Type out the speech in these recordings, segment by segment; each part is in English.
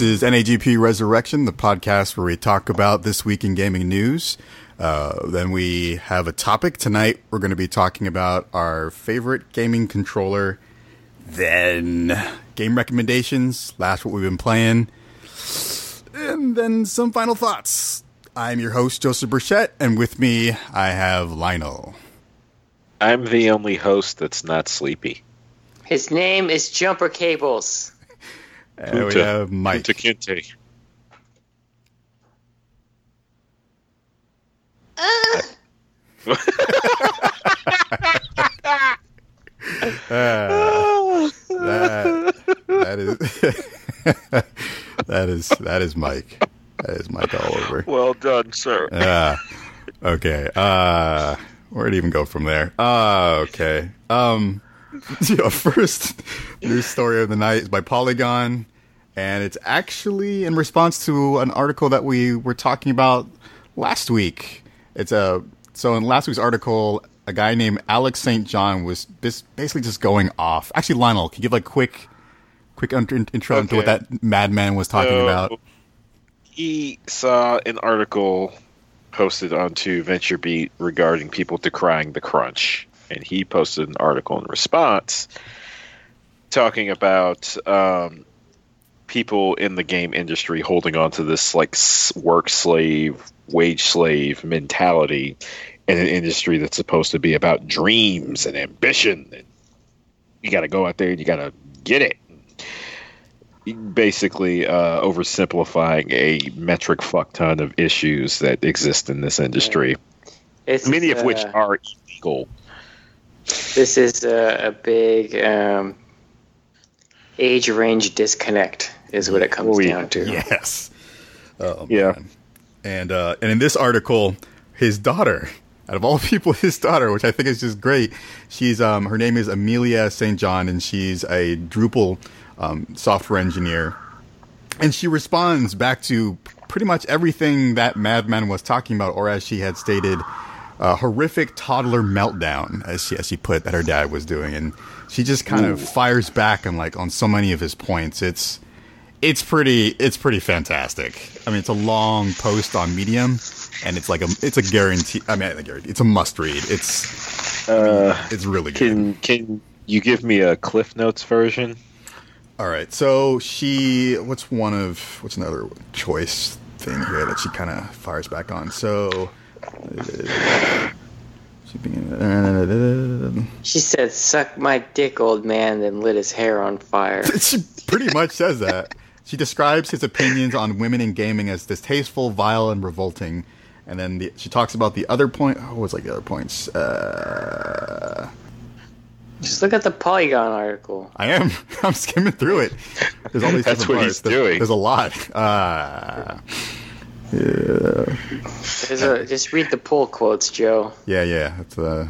This is NAGP Resurrection, the podcast where we talk about this week in gaming news. Uh, then we have a topic. Tonight, we're going to be talking about our favorite gaming controller. Then, game recommendations, last what we've been playing. And then some final thoughts. I'm your host, Joseph Burchett, and with me, I have Lionel. I'm the only host that's not sleepy. His name is Jumper Cables. And we have Mike. Kunta Kinte. Uh, that, that is that is that is Mike. That is Mike all over. Well done, sir. Uh, okay. Uh, where'd it even go from there? Uh, okay. Um, so first news story of the night is by Polygon, and it's actually in response to an article that we were talking about last week. It's a so in last week's article, a guy named Alex St. John was bis- basically just going off. Actually, Lionel, can you give like quick, quick un- intro into what that madman was talking So, about? He saw an article posted onto VentureBeat regarding people decrying the crunch, and he posted an article in response talking about um, people in the game industry holding on to this like work slave, wage slave mentality in an industry that's supposed to be about dreams and ambition. And you got to go out there and you got to get it. Basically, uh, oversimplifying a metric fuck ton of issues that exist in this industry, many is, of which uh, are illegal. This is a, a big um, age range disconnect, is what it comes Oh, yeah. down to. Yes. Oh, Yeah. man. And uh, and in this article, his daughter, out of all people, his daughter, which I think is just great. She's um her name is Amelia St. John, and she's a Drupal um, software engineer. And she responds back to pretty much everything that Madman was talking about, or as she had stated, a horrific toddler meltdown, as she as she put that her dad was doing, and she just kind of fires back on like on so many of his points. It's it's pretty it's pretty fantastic. I mean, it's a long post on Medium, and it's like a it's a guarantee. I mean. It's a must read. It's Uh, it's really good. can can you give me a Cliff Notes version? All right. So she, what's one of what's another choice thing here that she kind of fires back on? So. She said, Suck my dick, old man, then lit his hair on fire. she pretty much says that. She describes his opinions on women in gaming as distasteful, vile, and revolting. And then the, she talks about the other point. Oh, was like the other points? Uh, Just look at the Polygon article. I am. I'm skimming through it. There's all these That's different what parts. he's There's, doing. there's a lot. Uh, yeah. There's a, just read the pull quotes, Joe. Yeah, yeah. That's uh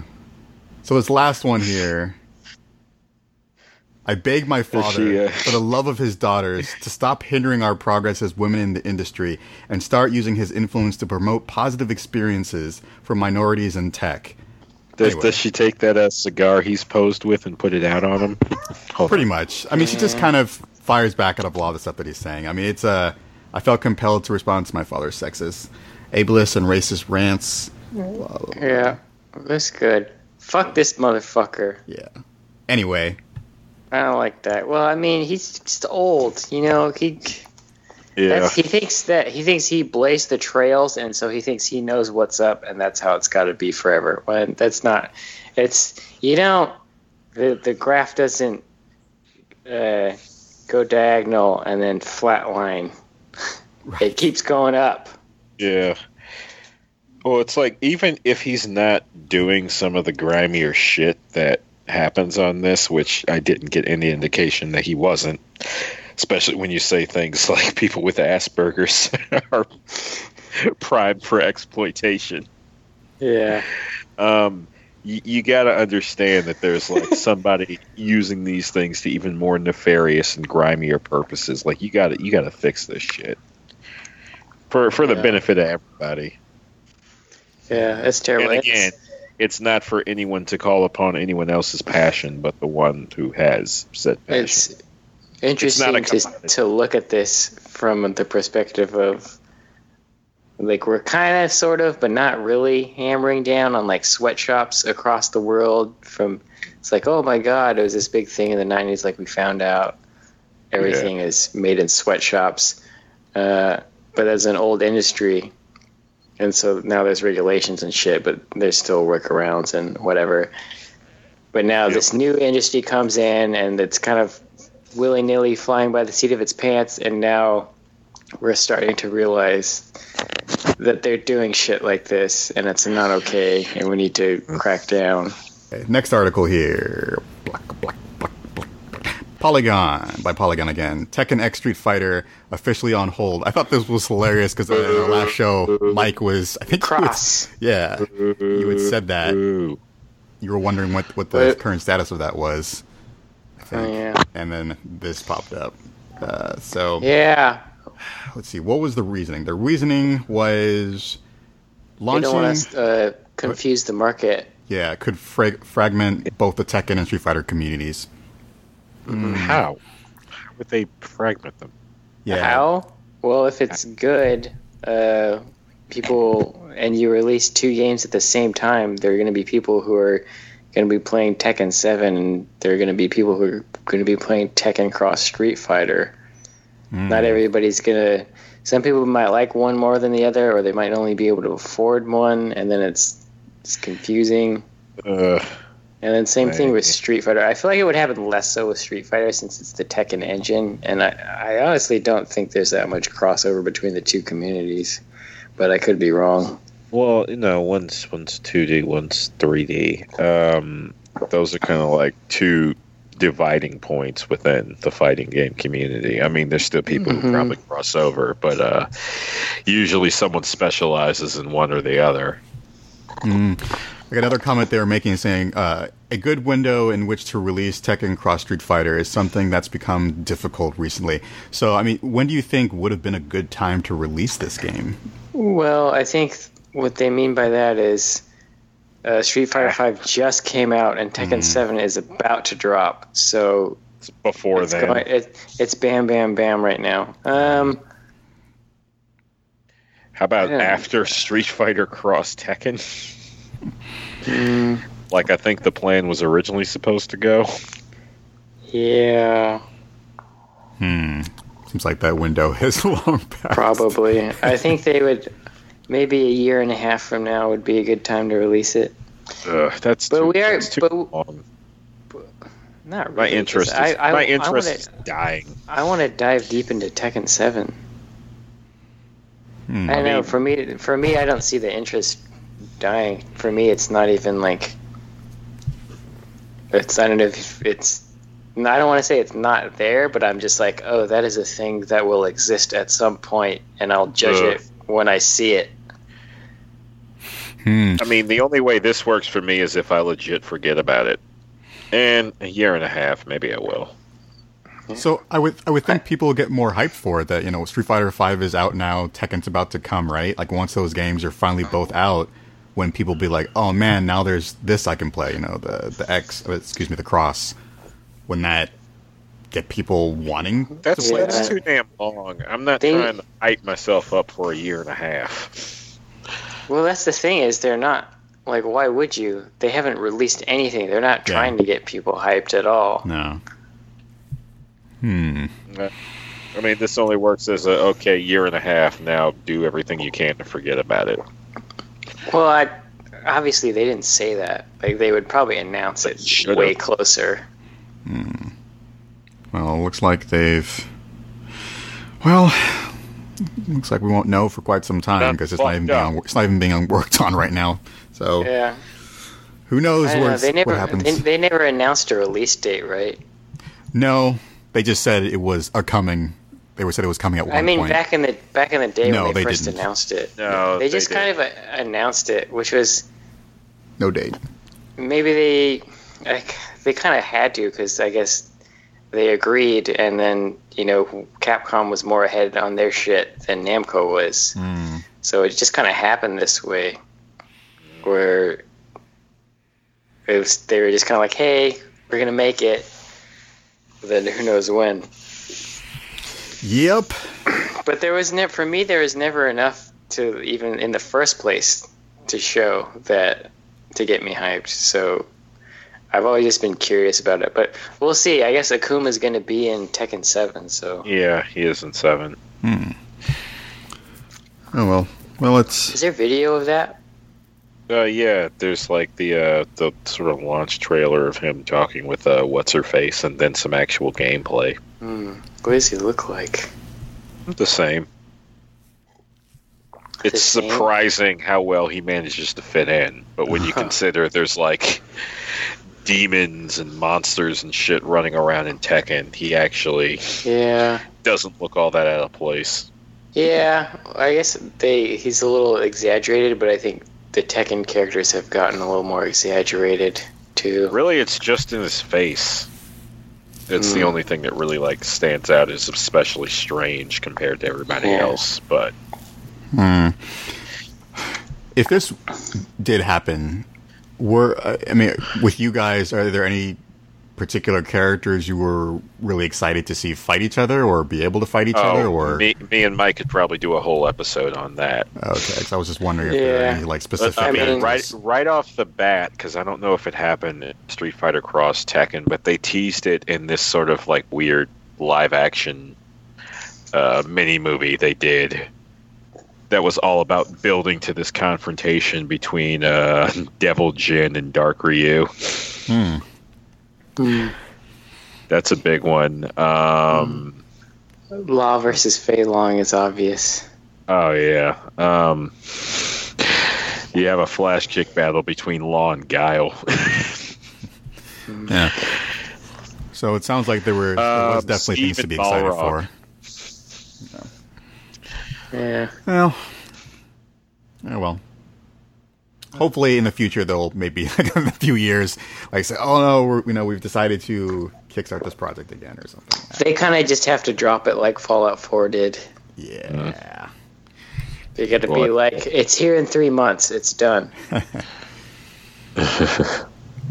So this last one here. I beg my father, she, uh, for the love of his daughters, to stop hindering our progress as women in the industry and start using his influence to promote positive experiences for minorities in tech. Does, Anyway. does she take that uh, cigar he's posed with and put it out on him? Pretty on. much. I mean, she just kind of fires back at a lot of the stuff that he's saying. I mean, it's Uh, I felt compelled to respond to my father's sexist, ableist, and racist rants. Yeah, that's good. Fuck this motherfucker. Yeah. Anyway, I don't like that. Well, I mean, he's just old. You know, he Yeah. he thinks that he thinks he blazed the trails, and so he thinks he knows what's up, and that's how it's got to be forever. When that's not. It's you don't. The the graph doesn't uh, go diagonal and then flatline. It keeps going up. Yeah. Well, it's like even if he's not doing some of the grimier shit that happens on this, which I didn't get any indication that he wasn't, especially when you say things like people with Asperger's are primed for exploitation. Yeah. Um, you, you got to understand that there's like somebody using these things to even more nefarious and grimier purposes. Like you got to you got to fix this shit for for the Yeah. benefit of everybody. Yeah, it's terrible. And It's- again, it's not for anyone to call upon anyone else's passion, but the one who has said passion. It's interesting a to, to look at this from the perspective of like we're kind of sort of but not really hammering down on like sweatshops across the world from it's like oh my god it was this big thing in the 90s like we found out everything is made in sweatshops uh, but as an old industry and so now there's regulations and shit but there's still workarounds and whatever but now Yep. this new industry comes in and it's kind of willy nilly flying by the seat of its pants, and now we're starting to realize that they're doing shit like this, and it's not okay, and we need to crack down. Next article here. Black, black. Polygon by Polygon again. Tekken X Street Fighter officially on hold. I thought this was hilarious because in our last show, Mike was I think was- yeah, you had said that. You were wondering what what the current status of that was. I think. Oh, yeah. And then this popped up. Uh, so Yeah, let's see. What was the reasoning? The reasoning was they launching. don't want to uh, confuse the market. yeah, could frag- fragment both the Tekken and Street Fighter communities. How? How would they fragment them? Yeah. How? Well, if it's good, uh, people, and you release two games at the same time, there are going to be people who are going to be playing Tekken 7, and there are going to be people who are going to be playing Tekken Cross Street Fighter. Not everybody's going to. Some people might like one more than the other, or they might only be able to afford one, and then it's it's confusing. Uh, And then same thing with Street Fighter. I feel like it would happen less so with Street Fighter since it's the Tekken engine, and I, I honestly don't think there's that much crossover between the two communities, but I could be wrong. well, you know, one's one's 2D, one's 3D. Um, those are kind of like two dividing points within the fighting game community. I mean, there's still people Mhm. who probably cross over, but uh, usually someone specializes in one or the other. Like another comment they were making saying uh, a good window in which to release Tekken Cross Street Fighter is something that's become difficult recently. So, I mean, when do you think would have been a good time to release this game? Well, I think what they mean by that is uh, Street Fighter Five just came out, and Tekken Seven is about to drop. So It's before it's then. going, it, it's bam, bam, bam right now. Um, How about after Street Fighter Cross Tekken? mm, Like I think the plan was originally supposed to go. yeah, Hmm. Seems like that window has long past. probably. I think they would. Maybe a year and a half from now would be a good time to release it. Ugh, that's But too, we are- that's too but- long. Not My interest is I, I, my I interest wanna- is dying. I want to dive deep into Tekken Seven. Hmm. I know. mean- for me, for me, I don't see the interest dying. For me, it's not even like. It's I don't know if it's. I don't want to say it's not there, but I'm just like, oh, that is a thing that will exist at some point, and I'll judge Ugh. it when I see it. Hmm. I mean, the only way this works for me is if I legit forget about it. And a year and a half, maybe I will. So I would I would think people get more hyped for it. That you know Street Fighter Five is out now, Tekken's about to come, right? Like once those games are finally both out, when people be like, oh man, now there's this I can play. You know the the X, uh, excuse me, the Cross. When that get people wanting That's to play that's too damn long. I'm not They- trying to hype myself up for a year and a half. Well, that's the thing is they're not like why would you? They haven't released anything. They're not Yeah. trying to get people hyped at all. No. Hmm. I mean, this only works as a okay year and a half. Now do everything you can to forget about it. Well, I, obviously they didn't say that. Like they would probably announce it should've. way closer. Hmm. Well, it looks like they've. Well, looks like we won't know for quite some time because it's not even being up. it's not even being worked on right now. So Yeah, who knows where know. They what happens? they, they never announced a release date, right? No, they just said it was a coming. They were said it was coming at one I mean, point. back in the back in the day No, when they, they first didn't. announced it, No, they they just kind of uh, announced it, which was no date. maybe they like they kind of had to because I guess they agreed, and then you know Capcom was more ahead on their shit than Namco was. Hmm. So it just kind of happened this way, where it was they were just kind of like, "Hey, we're gonna make it," but then who knows when? Yep. But there was never for me. There was never enough to even in the first place to show that to get me hyped. So I've always just been curious about it. But we'll see. I guess Akuma's going to be in Tekken Seven. So Yeah, he is in seven. Hmm. Oh well. Well, it's is there video of that? Uh, yeah, there's like the uh, the sort of launch trailer of him talking with uh, what's her face, and then some actual gameplay. Hmm. What does he look like? The same. It's same? surprising how well he manages to fit in, but when you consider there's like demons and monsters and shit running around in Tekken, he actually Yeah. doesn't look all that out of place. Yeah, I guess they he's a little exaggerated, but I think the Tekken characters have gotten a little more exaggerated too. Really, it's just in his face. It's the Hmm. only thing that really like stands out as especially strange compared to everybody Yeah. else. But hmm. if this did happen, were uh, I mean, with you guys, are there any particular characters you were really excited to see fight each other or be able to fight each other? Or Oh, me, me and Mike could probably do a whole episode on that. okay, 'cause I was just wondering if there are any like But, specific. I mean, mean- right right off the bat, because I don't know if it happened in Street Fighter Cross Tekken, but they teased it in this sort of like weird live action uh, mini movie they did. That was all about building to this confrontation between uh, Devil Jin and Dark Ryu. Hmm. That's a big one. Um, Law versus Fei Long is obvious. Oh yeah. Um, you have a flash kick battle between Law and Guile. Yeah. So it sounds like there were there was Um, definitely things to be excited Balrog. for. Yeah. Well, oh well. Hopefully, in the future, they'll maybe like, in a few years, like say, "Oh no, we're, you know, we've decided to kickstart this project again" or something. They kind of just have to drop it like Fallout 4 did. Yeah. They got to be like, it's here in three months. It's done.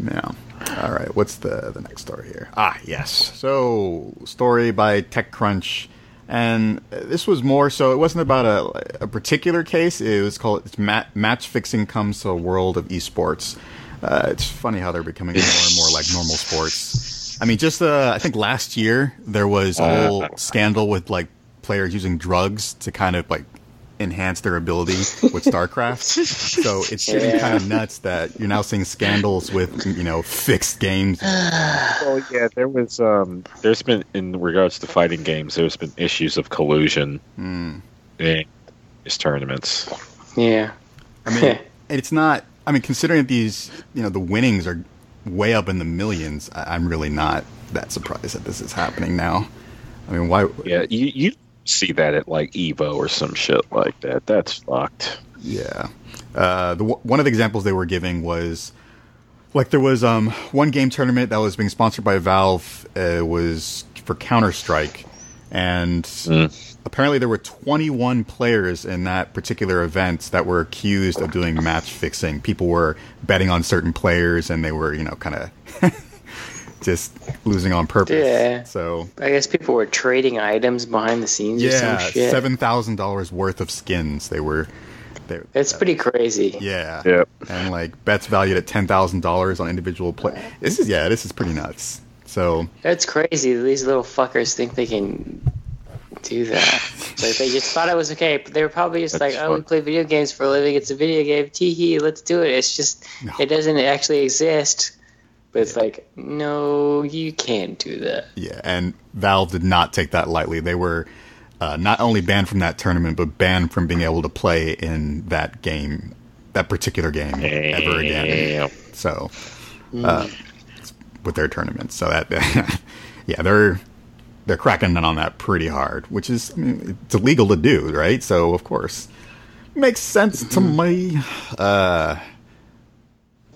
Now, all right. What's the the next story here? Ah, yes. So, story by TechCrunch, and uh, this was more so. It wasn't about a a particular case. It was called it's mat, match fixing comes to a world of esports. Uh, it's funny how they're becoming more and more like normal sports. I mean, just uh, I think last year there was a whole scandal with like players using drugs to kind of like enhance their ability with StarCraft. so it's getting kind of nuts that you're now seeing scandals with you know fixed games. Well, yeah, there was. Um, there's been in regards to fighting games. There's been issues of collusion Hmm. in these tournaments. Yeah. I mean, it's not. I mean, considering these, you know, the winnings are way up in the millions. I, I'm really not that surprised that this is happening now. I mean, why? Yeah, you you see that at like Evo or some shit like that. That's fucked. Yeah. Uh, the one of the examples they were giving was like there was um one game tournament that was being sponsored by Valve. Uh, it was for Counter Strike, and apparently there were 21 players in that particular event that were accused of doing match fixing. People were betting on certain players, and they were you know kind of just losing on purpose. Yeah. So I guess people were trading items behind the scenes or yeah, some shit. seven thousand dollars worth of skins. They were. They, It's pretty crazy. Yeah. Yep. And like bets valued at ten thousand dollars on individual play. This is yeah, this is pretty nuts. So That's crazy. These little fuckers think they can do that. Like they just thought it was okay, but they were probably just That's like, "Oh, we play video games for a living. It's a video game. Tee hee, let's do it." It's just No. it doesn't actually exist. But it's like, no, you can't do that. yeah, and Valve did not take that lightly. They were uh, not only banned from that tournament, but banned from being able to play in that game, that particular game, ever again. So, uh, with their tournaments, so that yeah, they're they're cracking down on that pretty hard, which is I mean, it's illegal to do, right? So of course, makes sense to me. Uh,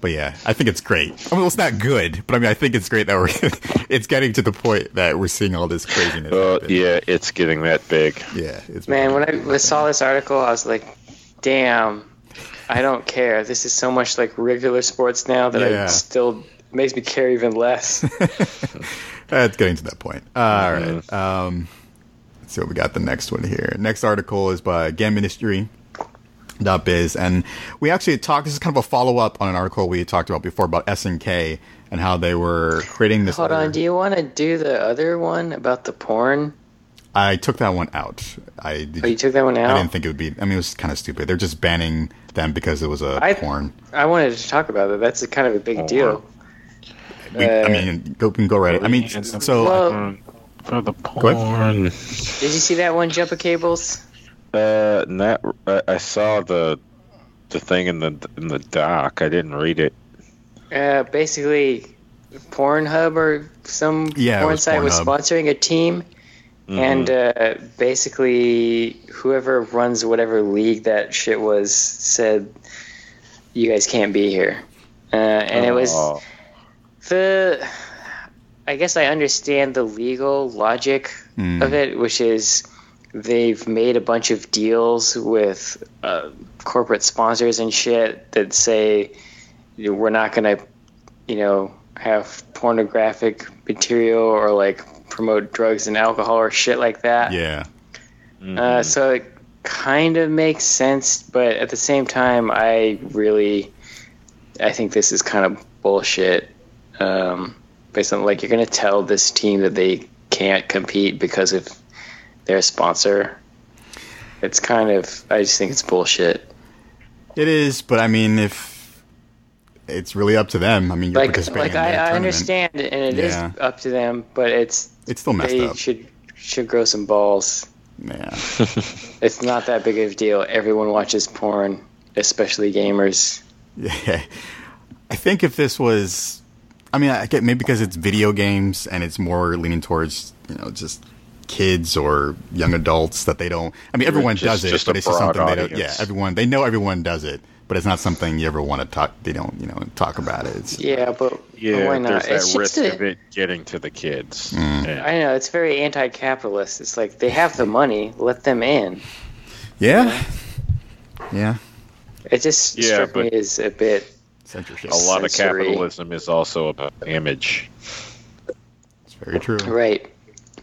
but yeah, I think it's great. I mean, it's not good, but I mean, I think it's great that we're it's getting to the point that we're seeing all this craziness. Uh, happen. yeah, it's getting that big. yeah, it's Man, when I saw this article, I was like, damn, I don't care. This is so much like regular sports now that Yeah. I still makes me care even less. It's getting to that point. All right. Um, Let's see what we got the next one here. Next article is by GamesIndustry. Biz and we actually talked. This is kind of a follow up on an article we talked about before about SNK and how they were creating this. Hold other- on, do you want to do the other one about the porn? I took that one out. I did, oh, you took that one out. I didn't think it would be. I mean, it was kind of stupid. They're just banning them because it was a I- porn. I wanted to talk about that. That's a kind of a big Oh, deal. wow. We, I Uh, mean, go, we can go right. I mean, so Well- for the porn. Did you see that one, Jumper Cables? Uh, not, I saw the the thing in the in the doc. I didn't read it. Uh, basically, Pornhub or some Yeah, porn was site was sponsoring a team, and uh, basically, whoever runs whatever league that shit was said, "You guys can't be here," uh, and it was Oh, the. I guess I understand the legal logic Hmm. of it, which is they've made a bunch of deals with uh, corporate sponsors and shit that say we're not going to, you know, have pornographic material or like promote drugs and alcohol or shit like that. yeah, mhm. Uh, so it kind of makes sense, but at the same time, I really, I think this is kind of bullshit. Um, based on like you're gonna tell this team that they can't compete because of their sponsor. It's kind of, I just think it's bullshit. it is. But I mean, if it's really up to them. I mean, you're Like, participating like in I, I understand, and it is Yeah. up to them, but it's It's still messed they up. should should grow some balls. Yeah, It's not that big of a deal. Everyone watches porn, especially gamers. yeah. I think if this was, I mean, I get maybe because it's video games and it's more leaning towards you know just kids or young adults that they don't. I mean, everyone Just- does it, just but it's just broad something they don't. Yeah, everyone they know everyone does it, but it's not something you ever want to talk. They don't you know talk about it. It's, Yeah, but, but yeah, why not? there's It's that just risk a- of it getting to the kids. Mm. Yeah. I know it's very anti-capitalist. It's like they have the money, let them in. yeah, yeah. It just Yeah, struck me as a bit. Censorship. A lot of capitalism is also about image. It's very true. Right,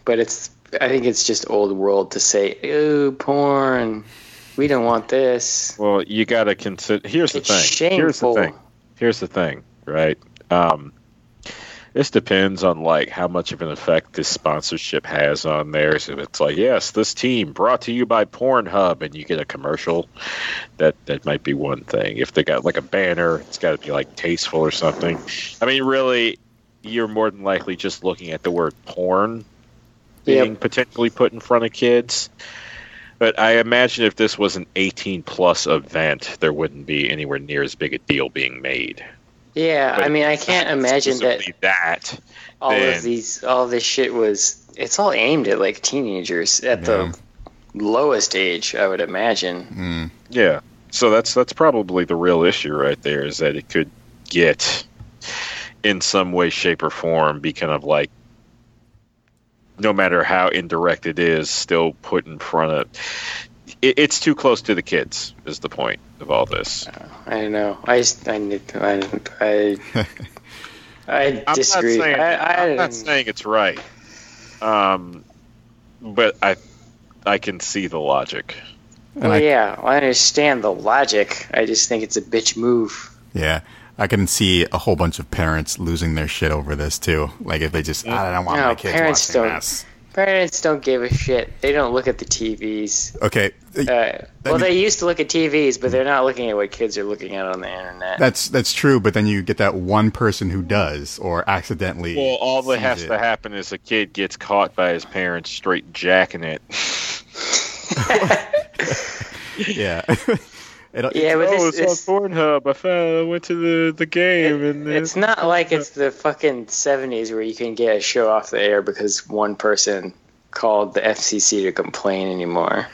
but it's. I think it's just old world to say, "Ooh, porn. We don't want this." Well, you got to consider. Here's the It's thing. Here's the thing. Here's the thing. Right. Um, this depends on like how much of an effect this sponsorship has on there. So if it's like, yes, this team brought to you by Pornhub, and you get a commercial, that that might be one thing. If they got like a banner, it's got to be like tasteful or something. I mean, really, you're more than likely just looking at the word porn Yep. being potentially put in front of kids. But I imagine if this was an 18 plus event, there wouldn't be anywhere near as big a deal being made. Yeah, But I mean, I can't imagine that that. all then- of these, all this shit was. It's all aimed at like teenagers at the lowest age, I would imagine. Mm. Yeah. So that's that's probably the real issue right there is that it could get in some way, shape, or form be kind of like no matter how indirect it is, still put in front of it, it's too close to the kids is the point of all this. I don't know. I just, I, need- I, I, I I'm disagree. Not saying, I, I, am not saying it's right, um, but I I can see the logic. Well, I- yeah, I understand the logic. I just think it's a bitch move. Yeah, I can see a whole bunch of parents losing their shit over this too. Like if they just, I don't want No, my kids parents watching don't. this. Parents don't give a shit. They don't look at the TVs. Okay, Uh, well, mean- they used to look at TVs, but they're not looking at what kids are looking at on the internet. that's that's true. But then you get that one person who does, or accidentally. Well, all that sees has it. to happen is a kid gets caught by his parents straight jacking it. Yeah. It- yeah, but oh, this, it's on Pornhub. I found. I went to the the game, and it's not like it's the fucking 70s where you can get a show off the air because one person called the FCC to complain anymore.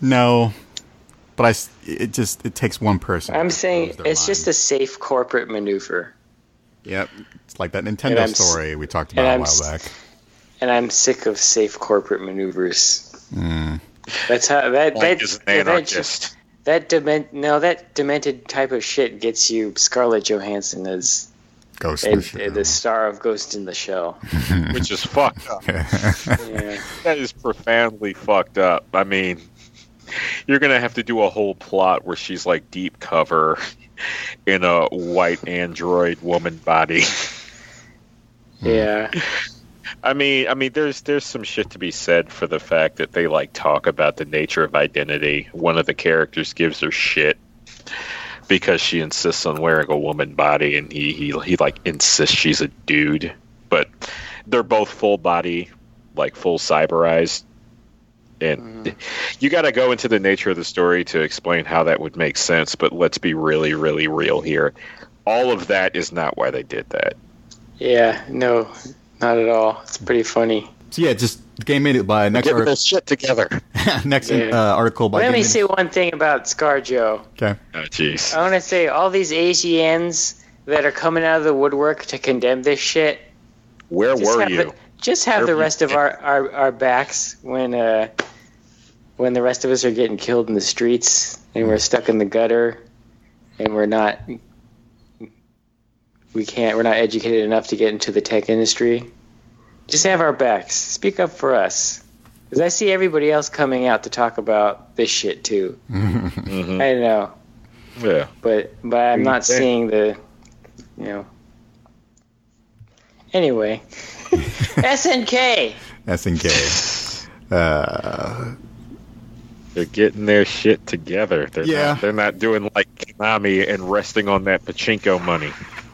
no, but I. s- It just it takes one person. I'm saying close their it's just a safe corporate maneuver. Yep, it's like that Nintendo story we talked about a I'm while s- back. And I'm sick of safe corporate maneuvers. Mm. That's how that Mike that is an that, dement no that demented type of shit gets you Scarlett Johansson as Ghost in the Shell. the star of Ghost in the Shell. which is fucked up. Yeah. That is profoundly fucked up. I mean, you're gonna have to do a whole plot where she's like deep cover in a white android woman body. yeah. I mean, I mean, there's there's some shit to be said for the fact that they like talk about the nature of identity. One of the characters gives her shit because she insists on wearing a woman body, and he he he like insists she's a dude. But they're both full body, like full cyberized, and mm-hmm. you got to go into the nature of the story to explain how that would make sense. But let's be really, really real here. All of that is not why they did that. Yeah. No, not at all. It's pretty funny. So yeah, just the game made it by next Get art- this shit together. next Yeah. uh, article by Let Game me Made- say one thing about ScarJo. Okay. Oh, jeez. I want to say all these Asians that are coming out of the woodwork to condemn this shit. Where were you? The, just have Where the rest of our, our, our backs when uh, when the rest of us are getting killed in the streets and we're stuck in the gutter and we're not we can't we're not educated enough to get into the tech industry. Just have our backs. Speak up for us. Because I see everybody else coming out to talk about this shit too. Mhm. I don't know, Yeah. but but I'm not seeing the, you know. Anyway, SNK. SNK. Uh, They're getting their shit together. They're Yeah. not, they're not doing like Konami and resting on that pachinko money.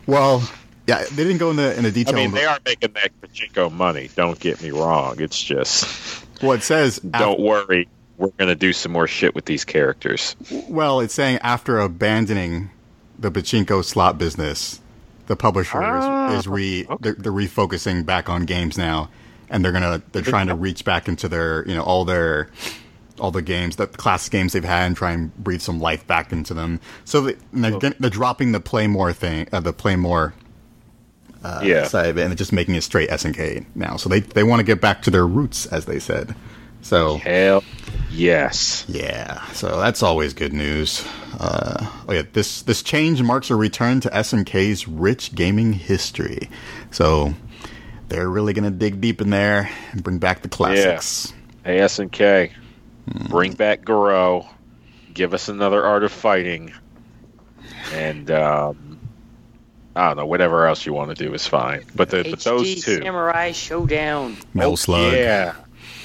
Well, yeah, they didn't go into into I detail. I mean, they are making that pachinko money. Don't get me wrong. It's just well, it says don't worry. We're gonna do some more shit with these characters. Well, it's saying after abandoning the pachinko slot business, the publisher Ah, is, is re okay. they're, they're refocusing back on games now, and they're gonna they're trying to reach back into their you know all their all the games the classic games they've had and try and breathe some life back into them. So they, and they're, get- they're dropping the play more thing, uh, the play more yeah. side of it, and they're just making it straight SNK now. So they they want to get back to their roots, as they said. So Hell yes. Yeah, so that's always good news. Uh, oh yeah, this this change marks a return to SNK's rich gaming history. So they're really gonna dig deep in there and bring back the classics. Hey SNK, bring back Garou. Give us another Art of Fighting, and um, I don't know whatever else you want to do is fine. But the but those two, Samurai Shodown. Metal Oh, Slug. Yeah.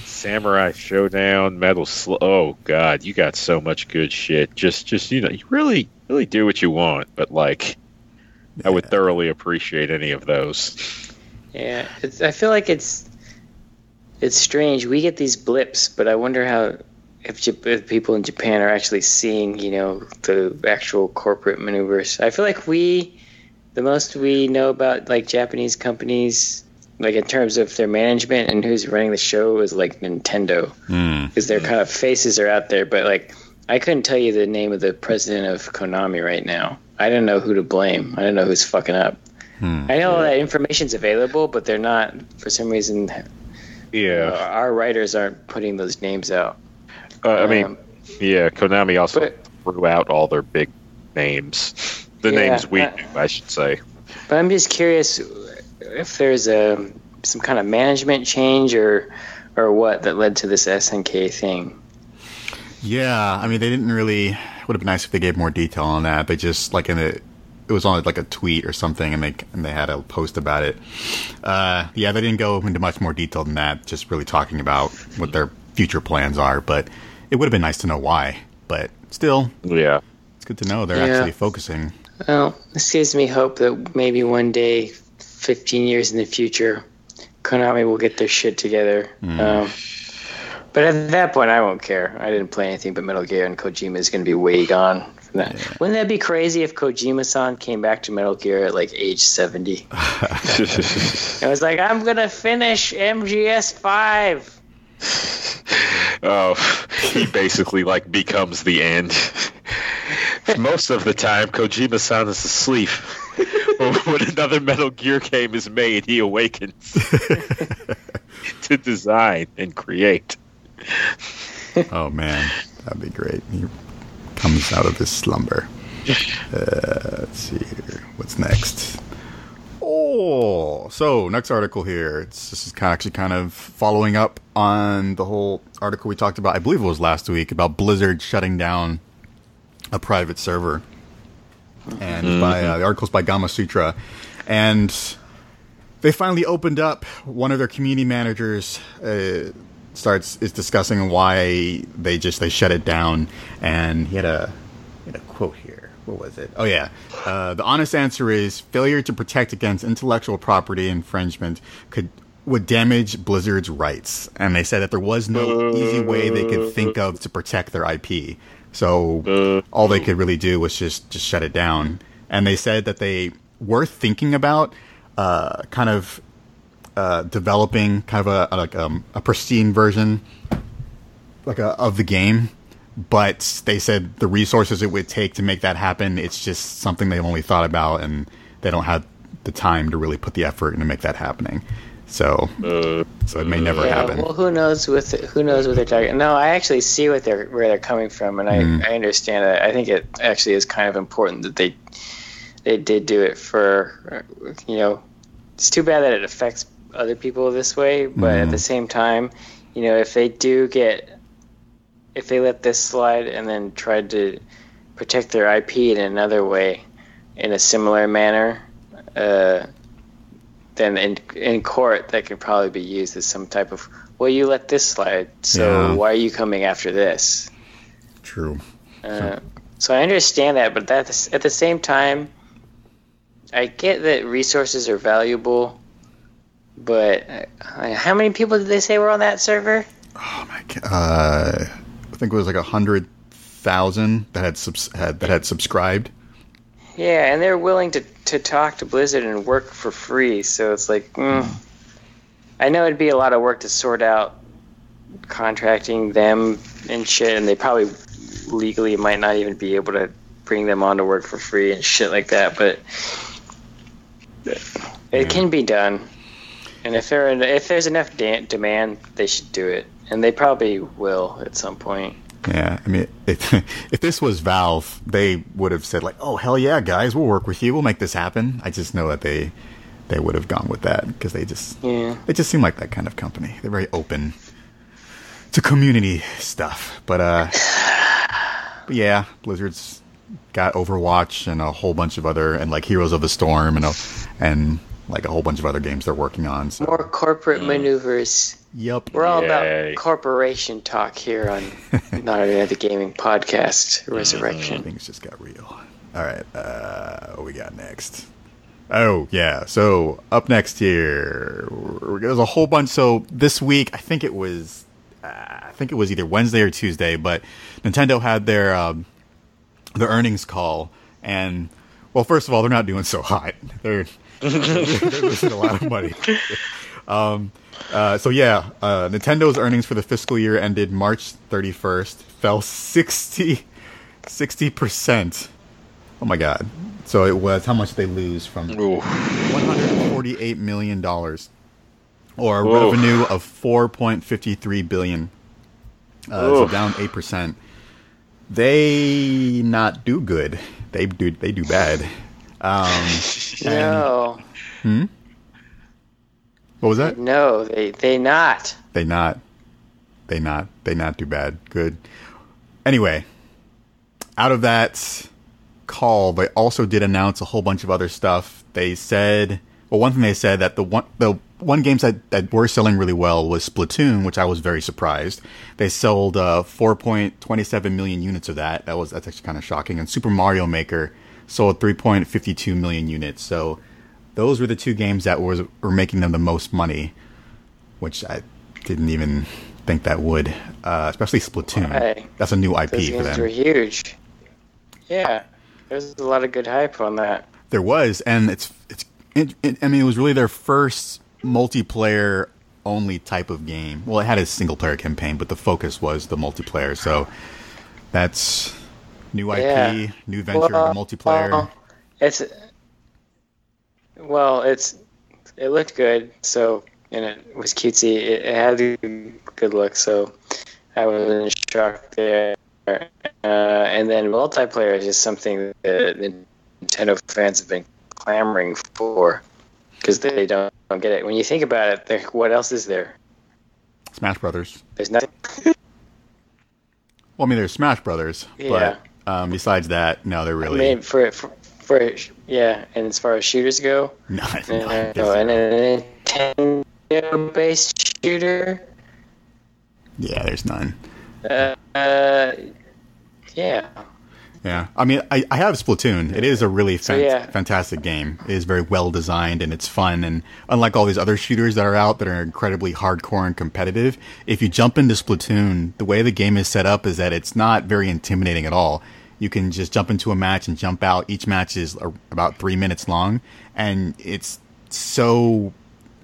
Samurai Shodown, Metal Slug. Oh God, you got so much good shit. Just, just you know, you really, really do what you want. But like, I would thoroughly appreciate any of those. Yeah, it's, I feel like it's it's strange. We get these blips, but I wonder how if, if people in Japan are actually seeing, you know, the actual corporate maneuvers. I feel like we, the most we know about like Japanese companies, like in terms of their management and who's running the show, is like Nintendo, Hmm. because their kind of faces are out there. But like, I couldn't tell you the name of the president of Konami right now. I don't know who to blame. I don't know who's fucking up. Hmm. I know that information's available, but they're not for some reason. Uh, Yeah, our writers aren't putting those names out. uh, I mean, Um, yeah. Konami also but- threw out all their big names, the Yeah, names we uh, knew, I should say. but I'm just curious if there's a some kind of management change or or what that led to this SNK thing. Yeah, I mean they didn't really. Would have been nice if they gave more detail on that. They just like in a, it was on like a tweet or something, and they and they had a post about it. Uh, yeah, they didn't go into much more detail than that. Just really talking about what their future plans are. But it would have been nice to know why. But still, Yeah, it's good to know they're Yeah. actually focusing. Well, this gives me hope that maybe one day, 15 years in the future, Konami will get their shit together. Um, but at that point, I won't care. I didn't play anything but Metal Gear, and Kojima is going to be way gone from that. Wouldn't that be crazy if Kojima-san came back to Metal Gear at like age 70? I was like, I'm going to finish MGS 5. Oh, he basically like becomes the end. Most of the time, Kojima-san is asleep. when another Metal Gear game is made, he awakens to design and create. Oh man, that'd be great. He comes out of his slumber. Uh, let's see here. What's next? Oh, So next article here. It's, this is kind of actually kind of following up on the whole article we talked about. I believe it was last week about Blizzard shutting down a private server, and by uh, the article's by Gamasutra, and they finally opened up. One of their community managers uh, starts is discussing why they just they shut it down, and he had a he had a quote here. What was it? Oh yeah, uh, the honest answer is failure to protect against intellectual property infringement could would damage Blizzard's rights, and they said that there was no easy way they could think of to protect their IP. So all they could really do was just just shut it down. And they said that they were thinking about uh, kind of uh, developing kind of a like um, a pristine version like a, of the game, but they said the resources it would take to make that happen, it's just something they've only thought about, and they don't have the time to really put the effort into make that happening. So, so it may never Yeah, happen. well, who knows with who knows what they're talking. No, I actually see what they're where they're coming from, and I, Mm. I understand it. I think it actually is kind of important that they they did do it for uh, you know. It's too bad that it affects other people this way, but at Mhm. the same time, you know, if they do get if they let this slide and then tried to protect their IP in another way, in a similar manner, uh, then in in court that could probably be used as some type of well, you let this slide, so Yeah. why are you coming after this? True. Uh, so I understand that, but that at the same time, I get that resources are valuable. But uh, how many people did they say were on that server? Oh my god. Uh, I think it was like a hundred thousand that had subs- had that had subscribed. Yeah, and they're willing to, to talk to Blizzard and work for free. So it's like, mm, I know it'd be a lot of work to sort out contracting them and shit, and they probably legally might not even be able to bring them on to work for free and shit like that. But it can be done, and if there if there's enough demand, they should do it, and they probably will at some point. Yeah, I mean, if, if this was Valve, they would have said like, "Oh hell yeah, guys, we'll work with you. We'll make this happen." I just know that they they would have gone with that because they just Yeah. they just seem like that kind of company. They're very open to community stuff. But uh, but yeah, Blizzard's got Overwatch and a whole bunch of other and like Heroes of the Storm and a, and like a whole bunch of other games they're working on. So More corporate maneuvers. yep, We're all Yay. about corporation talk here on Not Another Gaming Podcast Resurrection. things just got real. All right, uh, what we got next? Oh yeah, so up next here, there's a whole bunch. So this week, I think it was, uh, I think it was either Wednesday or Tuesday, but Nintendo had their um, their earnings call, and well, first of all, they're not doing so hot. They're they're losing a lot of money. Um, uh, so yeah, uh, Nintendo's earnings for the fiscal year ended March 31st fell 60 percent. Oh my god! So it was how much they lose from Ooh. 148 million dollars, or a Oof. revenue of 4.53 billion. Uh, so down eight percent. They not do good. They do they do bad. Um, No, what was that? no, they they not. They not. They not. They not do bad. Good. Anyway, out of that call, they also did announce a whole bunch of other stuff. They said, well, one thing they said that the one the one games that, that were selling really well was Splatoon, which I was very surprised. They sold uh, 4.27 million units of that. That was that's actually kind of shocking. And Super Mario Maker sold 3.52 million units. So those were the two games that was were making them the most money which I didn't even think that would, uh, especially Splatoon. Why? That's a new IP Those for games were them. huge. Yeah, there's a lot of good hype on that. There was, and it's it's. It, it, I mean, it was really their first multiplayer only type of game. Well, it had a single player campaign, but the focus was the multiplayer. So that's new IP, Yeah. new venture, Well, multiplayer. well, it's well, it's it looked good, so and it was cutesy. It, it had a good look, so I wasn't shocked there. Uh, and then multiplayer is just something that Nintendo fans have been clamoring for. because they don't, don't get it. When you think about it, what else is there? Smash Brothers. There's nothing. Well, I mean, there's Smash Brothers, Yeah. but um, besides that, no, they're really. I mean, for, for for yeah, and as far as shooters go, no. no, no, and a Nintendo-based shooter, yeah, there's none. uh, uh, yeah, Yeah, I mean, I, I have Splatoon. It is a really fan- yeah. fantastic game. It is very well designed and it's fun. And unlike all these other shooters that are out that are incredibly hardcore and competitive, if you jump into Splatoon, the way the game is set up is that it's not very intimidating at all. You can just jump into a match and jump out. Each match is about three minutes long, and it's so.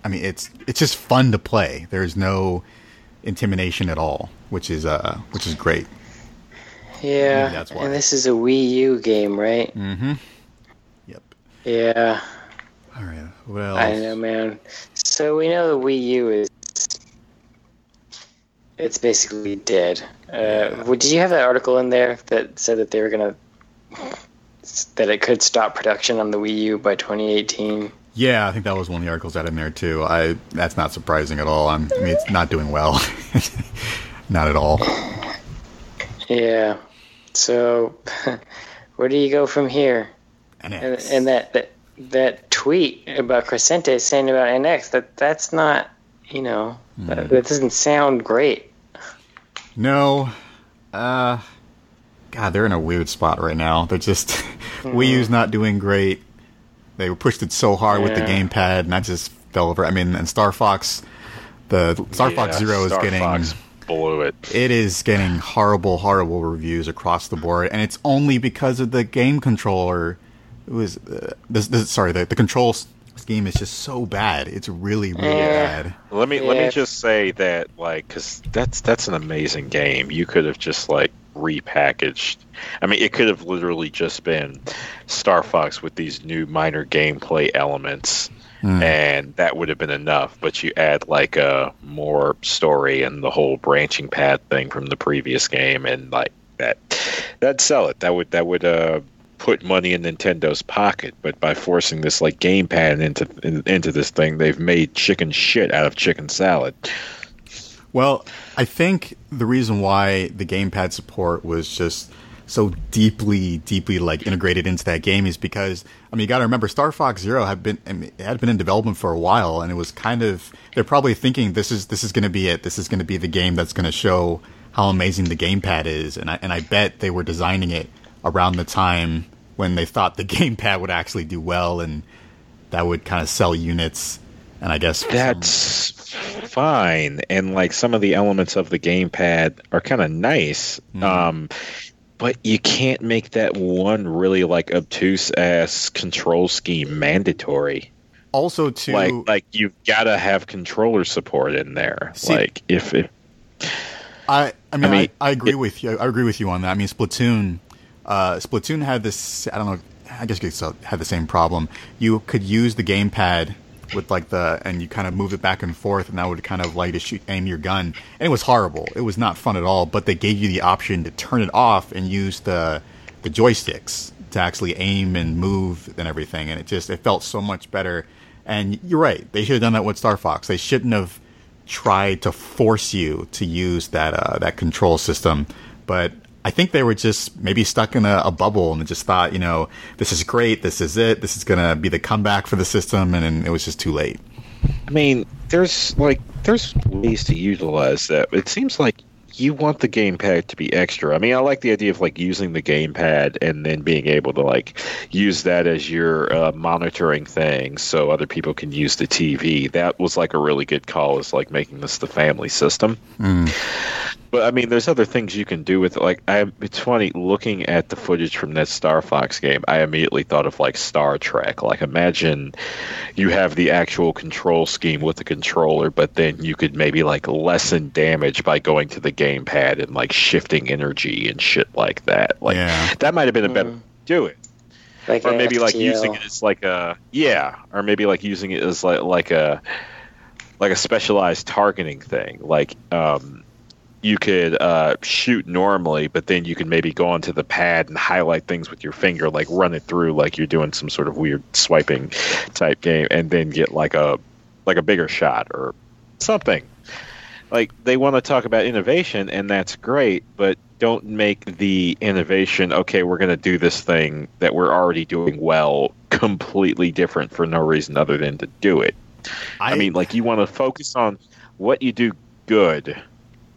I mean, it's it's just fun to play. There's no intimidation at all, which is uh which is great. Yeah. That's why. And this is a Wii U game, right? Mm-hmm. Yep. Yeah, All right. Else? I know, man. So we know the Wii U is it's basically dead. Uh, well, did you have that article in there that said that they were gonna that it could stop production on the Wii U by 2018? Yeah, I think that was one of the articles out in there too. I that's not surprising at all. I'm, I mean, it's not doing well, not at all. Yeah. So where do you go from here? And, NX. and that, that that tweet about Crecente saying about NX that that's not you know that, that doesn't sound great. no, uh, God, they're in a weird spot right now. They're just Wii U's not doing great. They pushed it so hard with the gamepad, and that just fell over. I mean, and Star Fox, the Star Fox Yeah, Zero is getting. Fox blew it. It is getting horrible, horrible reviews across the board, and it's only because of the game controller. It was uh, this, this, sorry, the, the control s- scheme is just so bad. It's really, really Yeah. bad. Let me let me just say that like because that's that's an amazing game. You could have just like repackaged. I mean, it could have literally just been Star Fox with these new minor gameplay elements, and that would have been enough. But you add like a more story and the whole branching path thing from the previous game, and like that, that'd sell it. That would that would uh put money in Nintendo's pocket, but by forcing this like gamepad into in, into this thing, they've made chicken shit out of chicken salad. Well, I think the reason why the gamepad support was just so deeply, deeply like integrated into that game is because I mean you got to remember Star Fox Zero had been I mean, it had been in development for a while, and it was kind of they're probably thinking this is this is going to be it. This is going to be the game that's going to show how amazing the gamepad is, and I and I bet they were designing it around the time when they thought the gamepad would actually do well and that would kind of sell units. And I guess That's fine, and like some of the elements of the gamepad are kind of nice. Um, but you can't make that one really like obtuse ass control scheme mandatory. also to Like like you've got to have controller support in there. See- like if if I, I mean, I, mean, I, agree it- with you. I agree with you on that. I mean, Splatoon, uh, Splatoon had this. I don't know. I guess it had the same problem. You could use the gamepad with like the, and you kind of move it back and forth, and that would kind of like to shoot, aim your gun, and it was horrible. It was not fun at all. But they gave you the option to turn it off and use the the joysticks to actually aim and move and everything, and it just it felt so much better. And you're right. They should have done that with Star Fox. They shouldn't have tried to force you to use that uh, that control system. But I think they were just maybe stuck in a, a bubble and they just thought, you know, this is great, this is it, this is gonna be the comeback for the system, and, and it was just too late. I mean, there's like there's ways to utilize that. It seems like you want the gamepad to be extra. I mean, I like the idea of like using the gamepad and then being able to like use that as your uh, monitoring thing, so other people can use the TV. That was like a really good call. Is like making this the family system. But I mean, there's other things you can do with it. Like, I, it's funny looking at the footage from that Star Fox game. I immediately thought of like Star Trek. Like, imagine you have the actual control scheme with the controller, but then you could maybe like lessen damage by going to the gamepad and like shifting energy and shit like that. Like, Yeah. that might have been a better do it Like or an maybe like using it as like a yeah, or maybe like using it as like like a like a specialized targeting thing. Like um, you could uh, shoot normally, but then you can maybe go onto the pad and highlight things with your finger, like run it through like you're doing some sort of weird swiping type game, and then get like a like a bigger shot or something. Like they want to talk about innovation, and that's great, but don't make the innovation. Okay, we're going to do this thing that we're already doing well, completely different for no reason other than to do it. I, I mean, like you want to focus on what you do good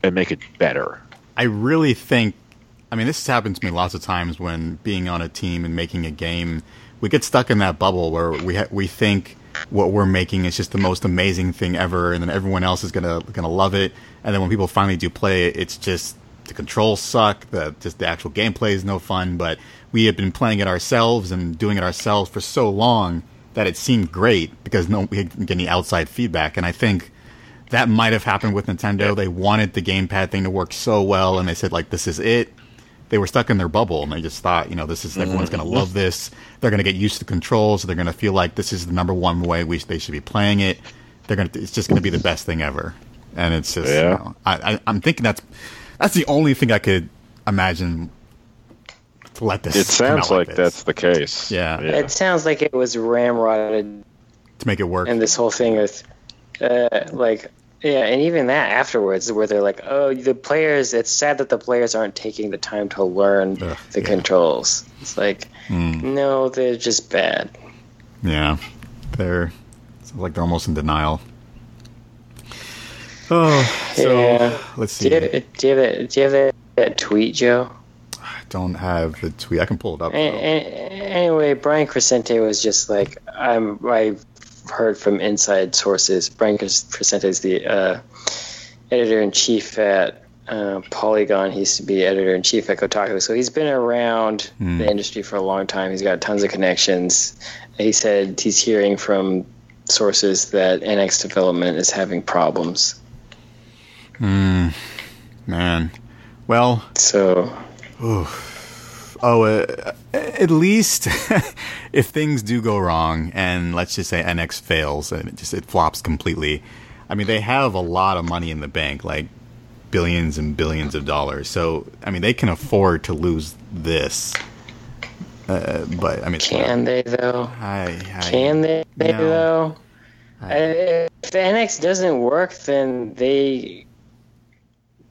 and make it better. I really think. I mean, this has happened to me lots of times when being on a team and making a game. We get stuck in that bubble where we ha- we think what we're making is just the most amazing thing ever, and then everyone else is gonna gonna love it. And then when people finally do play it, it's just the controls suck. The just the actual gameplay is no fun. But we have been playing it ourselves and doing it ourselves for so long that it seemed great because no we didn't get any outside feedback. And I think that might have happened with Nintendo. They wanted the gamepad thing to work so well, and they said like, "This is it." They were stuck in their bubble, and they just thought, you know, this is everyone's going to love this. They're going to get used to the controls. They're going to feel like this is the number one way we they should be playing it. They're going to. It's just going to be the best thing ever, and it's just. Yeah. You know, I, I, I'm thinking that's that's the only thing I could imagine to let this. It sounds like, like that's the case. Yeah. yeah. It sounds like it was ramrodded to make it work. And this whole thing with, uh, like, yeah, and even that afterwards, where they're like, "Oh, the players." It's sad that the players aren't taking the time to learn Ugh, the yeah. controls. It's like, mm. no, they're just bad. Yeah, they're like they're almost in denial. Oh, so yeah. let's see. Do you, have, do you have, that, do you have that, that tweet, Joe? I don't have the tweet. I can pull it up. anyway, Brian Crecente was just like, I'm. I heard from inside sources. Brian Crecente is the uh, editor in chief at uh, Polygon. He used to be editor in chief at Kotaku. So he's been around mm. the industry for a long time. He's got tons of connections. He said he's hearing from sources that NX development is having problems. Hmm. Man. Well. So. Oof. Oh, uh, at least if things do go wrong, and let's just say NX fails and it just it flops completely. I mean, they have a lot of money in the bank, like billions and billions of dollars. So, I mean, they can afford to lose this. Uh, but I mean, can they though? I, I, can they, they no. though? I, if NX doesn't work, then they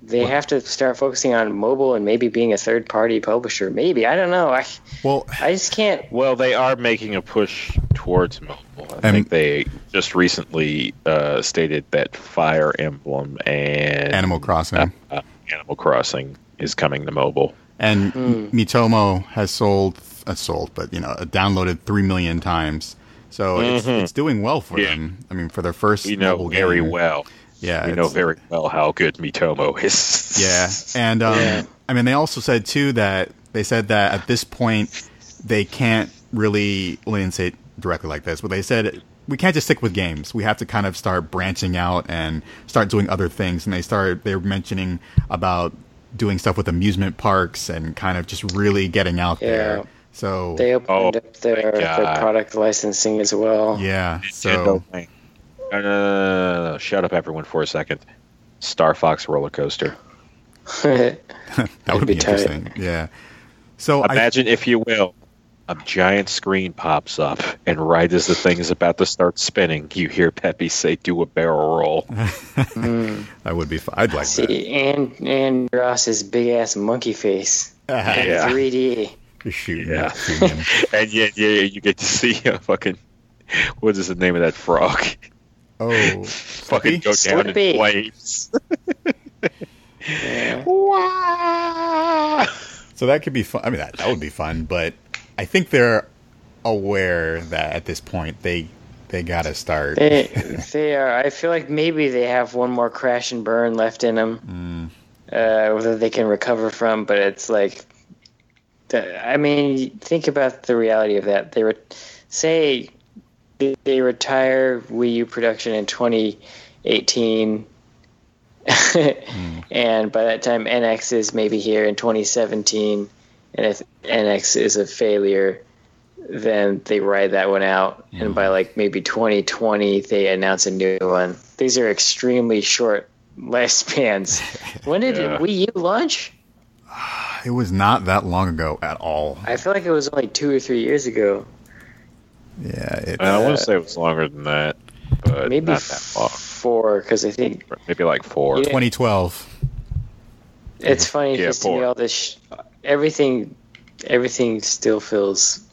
they have to start focusing on mobile and maybe being a third party publisher. Maybe I don't know. I well, I just can't. Well, they are making a push towards mobile. I think they just recently uh, stated that Fire Emblem and Animal Crossing, uh, Animal Crossing is coming to mobile. And mm. Miitomo has sold, uh, sold, but you know, downloaded three million times. So mm-hmm. it's, it's doing well for yeah. them. I mean, for their first we know very game. well. Yeah, we know very well how good Miitomo is. yeah, and um, yeah. I mean, they also said too that they said that at this point they can't really. Well, they didn't say it directly like this, but they said we can't just stick with games. We have to kind of start branching out and start doing other things. And they started. They were mentioning about doing stuff with amusement parks and kind of just really getting out yeah. there. So they opened oh, up their, their product licensing as well. Yeah. So no, no, no, no, Shut up, everyone, for a second. Star Fox roller coaster. that would be, be interesting. Yeah. So imagine, I, if you will, a giant screen pops up, and right as the thing is about to start spinning, you hear Peppy say, "Do a barrel roll." mm. That would be fun. I'd like to See, that. And Andross's big ass monkey face. Uh, yeah. 3D. You're shooting. Yeah. and yet, yeah, you get to see a fucking. What is the name of that frog? Oh, fucking go down Slippy. in flames. yeah. So that could be fun. I mean, that, that would be fun, but I think they're aware that at this point they they gotta start. They, they are. I feel like maybe they have one more crash and burn left in them, mm. uh, whether they can recover from. But it's like, I mean, think about the reality of that. They were, say, they retire Wii U production in 2018. mm. And by that time, NX is maybe here in 2017. And if NX is a failure, then they ride that one out. Mm. And by like maybe 2020, they announce a new one. These are extremely short lifespans. When did Yeah. Wii U launch? It was not that long ago at all. I feel like it was only two or three years ago. Yeah, it's, I want to say it was longer than that, but Maybe not that long. four, because I think Maybe like four. Yeah. 2012. it's funny Yeah, because to me all this, sh- everything, everything still feels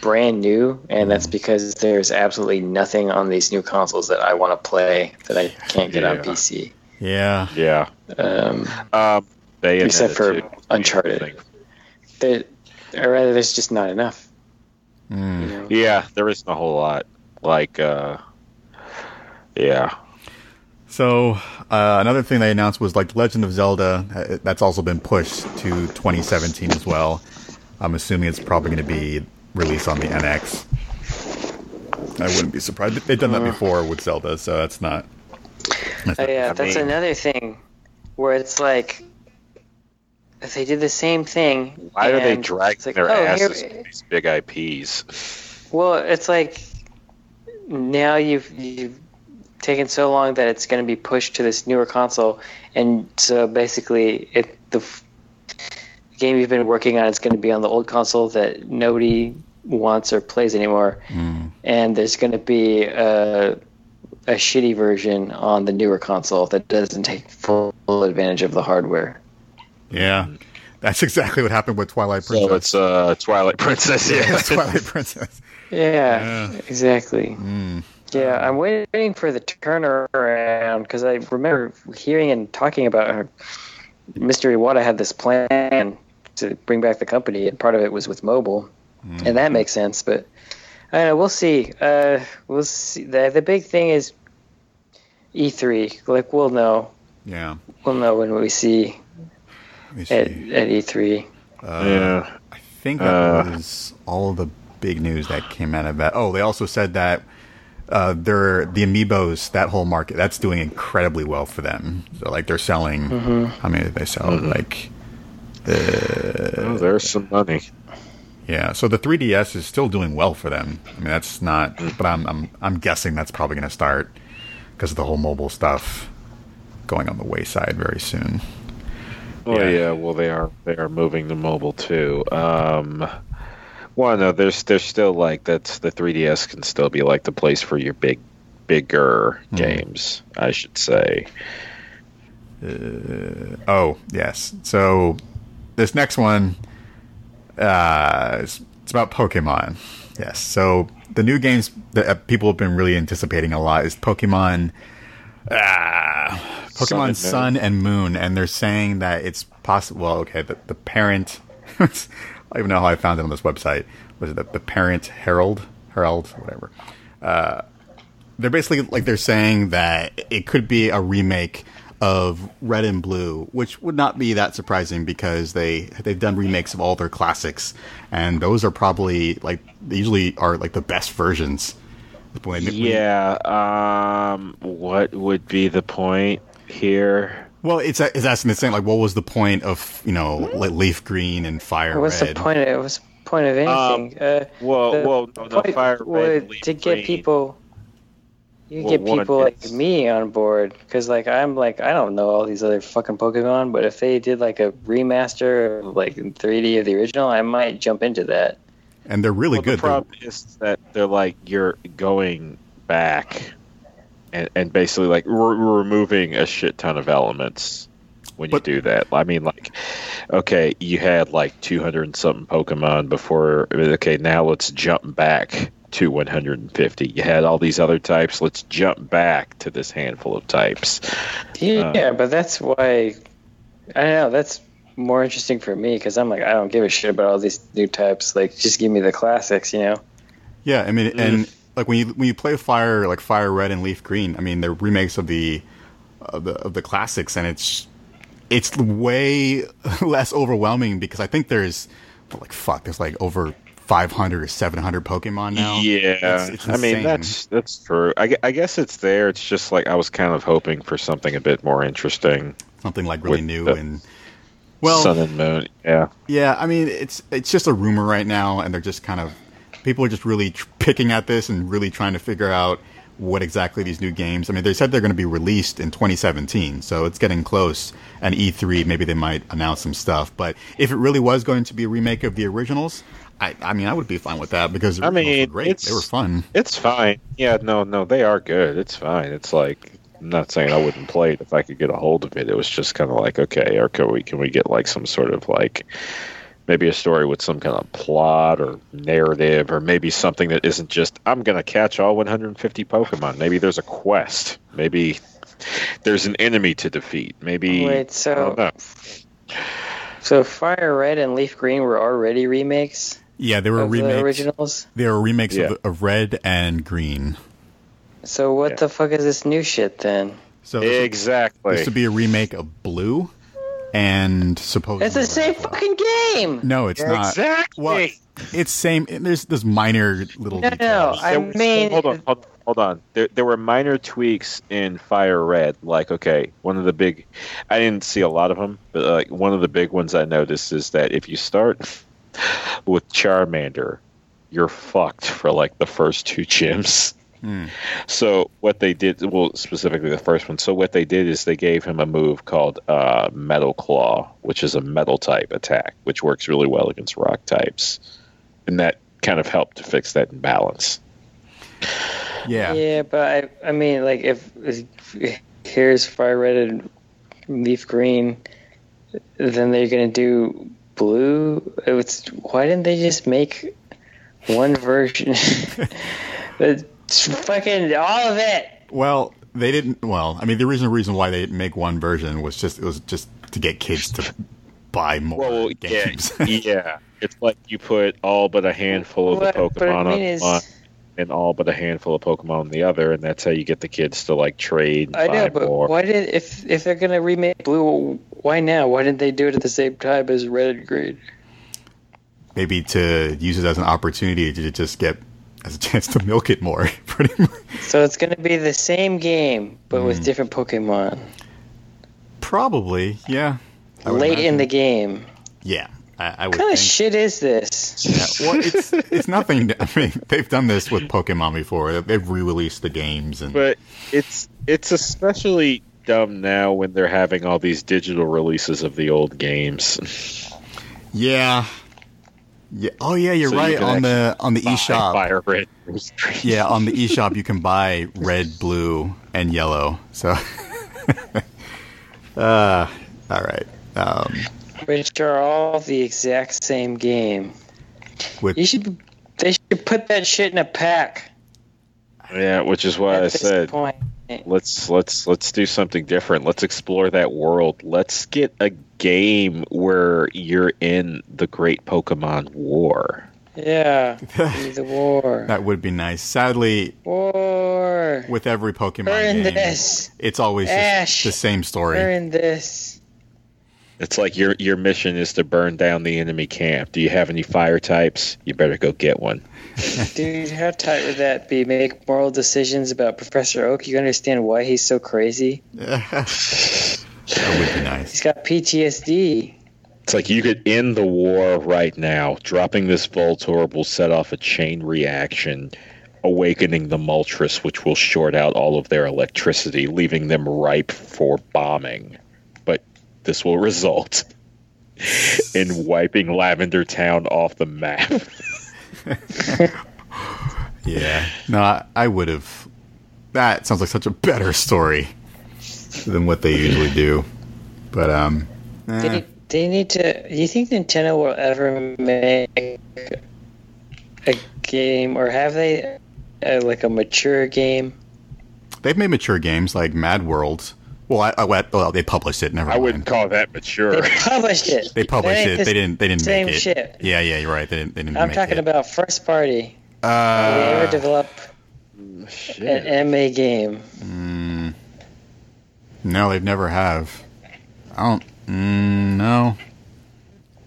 brand new, and that's because there's absolutely nothing on these new consoles that I want to play that I can't get on PC. Yeah, Yeah. Um, Um, Bayonetta Except for too. Uncharted. there, or rather, there's just not enough. Mm. You know? Yeah, there isn't a whole lot. Like, uh, yeah. So uh, another thing they announced was like Legend of Zelda. uh, That's also been pushed to 2017 as well. I'm assuming it's probably going to be released on the NX. I wouldn't be surprised. They've done that before with Zelda, so that's not. That's Oh, yeah, that's mean- another thing where it's like if they did the same thing. Why are they and dragging like, their oh, asses with these big IPs? Well, it's like now you've you've taken so long that it's going to be pushed to this newer console, and so basically, it the f- game you've been working on is going to be on the old console that nobody wants or plays anymore, Mm. and there's going to be a a shitty version on the newer console that doesn't take full advantage of the hardware. Yeah, that's exactly what happened with Twilight So Princess. it's uh, Twilight Princess. yeah, Yeah. Twilight Princess. Yeah, Yeah. exactly. Mm. Yeah, I'm waiting for the turnaround because I remember hearing and talking about how Mr. Iwata had this plan to bring back the company, and part of it was with mobile, and that makes sense. But I don't know. We'll see. Uh, we'll see. The, the big thing is E3. Like we'll know. Yeah. We'll know when we see Let me see. At, at E E3. Uh, yeah. I think that Uh, was all the big news that came out of that. Oh, they also said that uh, they're the amiibos, that whole market, that's doing incredibly well for them. So, like, they're selling. How many did they sell? Like, Oh, there's some money. yeah. So the 3DS is still doing well for them. I mean, that's not. But I'm I'm I'm guessing that's probably going to start because of the whole mobile stuff going on the wayside very soon. Well, Yeah. yeah. Well, they are they are moving to mobile too. Um, well, no, there's there's still like that's the 3DS can still be like the place for your big, bigger games. I should say. Oh, yes. So this next one uh, is it's about Pokemon. Yes. So the new games that uh, people have been really anticipating a lot is Pokemon ah, Pokemon and Sun and Moon and they're saying that it's possible well, okay, the, the parent I don't even know how I found it on this website. Was it the, the parent Herald? Herald, whatever they're basically like they're saying that it could be a remake of Red and Blue, which would not be that surprising because they they've done remakes of all their classics, and those are probably like they usually are like the best versions. When Yeah. Um, what would be the point here? Well, it's it's asking the same like, what was the point of you know like Leaf Green and Fire What's Red? the point? Of, what's the point of anything? uh, Well, the well, no, no, point fire red, leaf to get green. people you Well, get one, people like me on board because like i'm like i don't know all these other fucking pokemon but if they did like a remaster of like 3d of the original i might jump into that And they're really Well, good. The They're- problem is that they're like you're going back and, and basically like re- removing a shit ton of elements when you do that. I mean, like, okay, you had like 200 and something Pokemon before. Okay, now let's jump back to 150. You had all these other types. Let's jump back to this handful of types. yeah, Uh. but that's why i don't know that's more interesting for me because i'm like i don't give a shit about all these new types like just give me the classics you know Yeah, I mean, mm-hmm. and like when you when you play Fire like Fire Red and Leaf Green, I mean they're remakes of the of the of the classics, and it's it's way less overwhelming because I think there's like fuck, there's like over 500 or 700 Pokemon now. Yeah, It's- it's I mean that's that's true. I, I guess it's there. It's just like I was kind of hoping for something a bit more interesting. something like really new the and well, Sun and Moon. Yeah, Yeah, I mean it's it's just a rumor right now, and they're just kind of people are just really tr- picking at this and really trying to figure out what exactly these new games. I mean, they said they're going to be released in 2017, so it's getting close. And E3, maybe they might announce some stuff. But if it really was going to be a remake of the originals, I, I mean, I would be fine with that because I mean, were great. They were fun. It's fine. Yeah, no, no, they are good. It's fine. It's like I'm not saying I wouldn't play it if I could get a hold of it. It was just kind of like, okay, or can we can we get like some sort of like maybe a story with some kind of plot or narrative, or maybe something that isn't just I'm gonna catch all 150 Pokemon. Maybe there's a quest. Maybe there's an enemy to defeat. Maybe Wait, so so Fire Red and Leaf Green were already remakes Yeah, they were of the remakes. originals. They were remakes Yeah. of, of Red and Green. So what Yeah. the fuck is this new shit then? So this, Exactly. this would be a remake of Blue, and supposedly It's the same fucking game. No, it's not. Exactly. Well, it's same. There's there's minor little No, no. I There mean- hold on, hold, hold on. There, there were minor tweaks in Fire Red. Like, okay, one of the big, I didn't see a lot of them, but like one of the big ones I noticed is that if you start with Charmander, you're fucked for like the first two gyms. So what they did, well, specifically the first one. So what they did is they gave him a move called uh, Metal Claw, which is a metal type attack, which works really well against rock types, and that kind of helped to fix that imbalance. yeah. Yeah, but I, I mean, like if, if here's Fire Red and Leaf Green, then they're gonna do blue. It's why didn't they just make one version? it's fucking all of it. Well, they didn't. Well, I mean, the reason reason why they didn't make one version was just it was just to get kids to buy more Well, games. yeah, yeah. It's like you put all but a handful of What- the Pokemon on is- one and all but a handful of Pokemon on the other, and that's how you get the kids to like trade. And I know, but more. why did if if they're gonna remake blue, why now? Why didn't they do it at the same time as red and green? Maybe to use it as an opportunity to just get as a chance to milk it more. Pretty much. So it's gonna be the same game but Hmm. with different Pokemon Probably, yeah. I would late in the game. Yeah, I, I would What kind of shit is this? Yeah, well, it's it's nothing. I mean, they've done this with Pokemon before. They've re-released the games, and But it's it's especially dumb now when they're having all these digital releases of the old games. yeah, yeah. Oh, yeah, you're So right. can On the on the Buy eShop, Fire Red. Yeah, on the eShop, you can buy red, blue, and yellow. So, uh, all right. Um, Which are all the exact same game. with You should they should put that shit in a pack. Yeah, which is why at I this said point. Eh. let's let's let's do something different. Let's explore that world. Let's get a game where you're in the Great Pokemon War. Yeah, the war. that would be nice. Sadly, War. with every Pokemon We're game, this. it's always just Ash. the same story. We're in this. It's like your your mission is to burn down the enemy camp. Do you have any fire types? You better go get one. Dude, how tight would that be? Make moral decisions about Professor Oak. You understand why he's so crazy? that would be nice. He's got PTSD. It's like you could end the war right now. Dropping this Voltorb will set off a chain reaction, awakening the Moltres, which will short out all of their electricity, leaving them ripe for bombing. But this will result in wiping Lavender Town off the map. Yeah. No, I, I would have. That sounds like such a better story than what they usually do. But um, eh, They, they need to. Do you think Nintendo will ever make a game, or have they, uh, like a mature game? they've made mature games like Mad World. Well, I, I, well, they published it. Never I mind. wouldn't call that mature. They published it. They published That ain't it. the They didn't. They didn't same make it. Same shit. Yeah, yeah, you're right. They didn't. They didn't. I'm make talking it. about first party. Did they Uh, ever develop Shit. an MA game? mm, no, they've never have. I don't. Mm, no.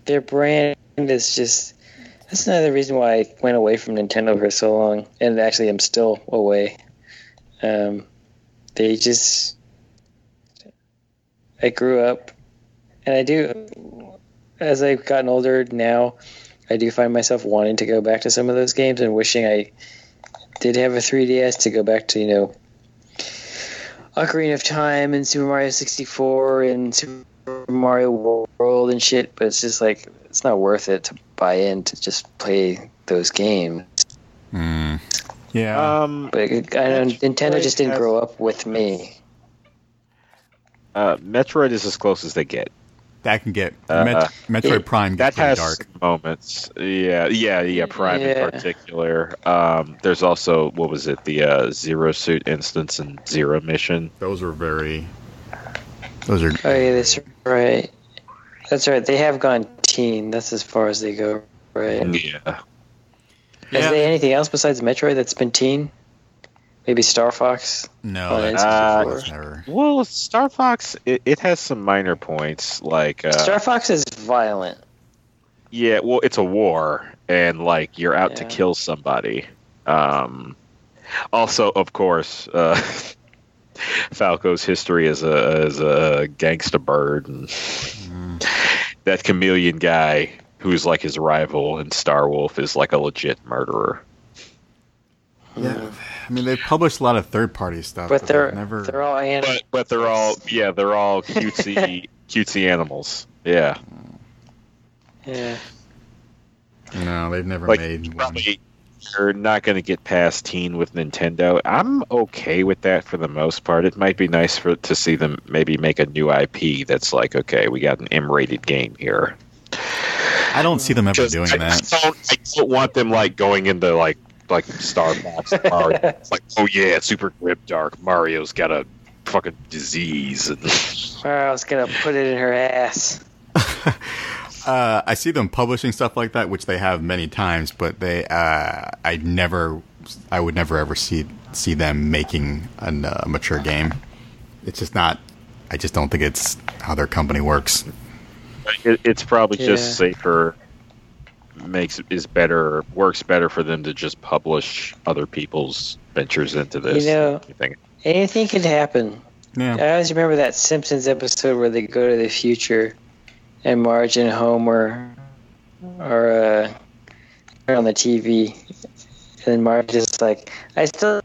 Their brand is just. That's another reason why I went away from Nintendo for so long, and actually I'm still away. Um, they just. I grew up, and I do. As I've gotten older now, I do find myself wanting to go back to some of those games and wishing I did have a 3DS to go back to you know Ocarina of Time and Super Mario 64 and Super Mario World and shit, but it's just like it's not worth it to buy in to just play those games. Mm. Yeah. Um, But it- I know Nintendo just didn't has- grow up with me. Uh, Metroid is as close as they get. that can get uh, Met- Metroid it- Prime That gets pretty has dark. moments. Yeah, yeah, yeah. Prime Yeah. in particular. Um, there's also what was it? The uh, Zero Suit instance and Zero Mission. Those are very. Those are. Oh yeah, that's right. That's right. They have gone teen. That's as far as they go, right? Yeah. Is Yeah. there anything else besides Metroid that's been teen? Maybe Star Fox. No, Oh, that's, uh, that's never. Well, Star Fox, it, it has some minor points. Like, uh, Star Fox is violent. yeah, well, it's a war, and like you're out to kill somebody. Um, also, of course, uh, Falco's history as a as a gangsta bird, and that chameleon guy who's like his rival and Star Wolf is like a legit murderer. Yeah, I mean they published a lot of third-party stuff, But they're never. they're all anim- But but they're all yeah they're all cutesy cutesy animals. Yeah, yeah. no, they've never like made one. you're not going to get past teen with Nintendo. I'm okay with that for the most part. It might be nice for to see them maybe make a new IP that's like okay, we got an M-rated game here. I don't see them ever doing I, that. I don't, I don't want them like going into like like Star Fox Mario. It's like oh yeah, it's super grip dark. Mario's got a fucking disease and I was gonna put it in her ass. Uh, I see them publishing stuff like that, which they have many times, but they, uh, I never, I would never ever see see them making a uh, mature game. It's just not. I just don't think it's how their company works. it, it's probably Yeah. just safer makes is better works better for them to just publish other people's ventures into this You know- I think Anything could happen. Yeah, I always remember that Simpsons episode where they go to the future, and Marge and Homer are uh, on the TV, and Marge is like, "I still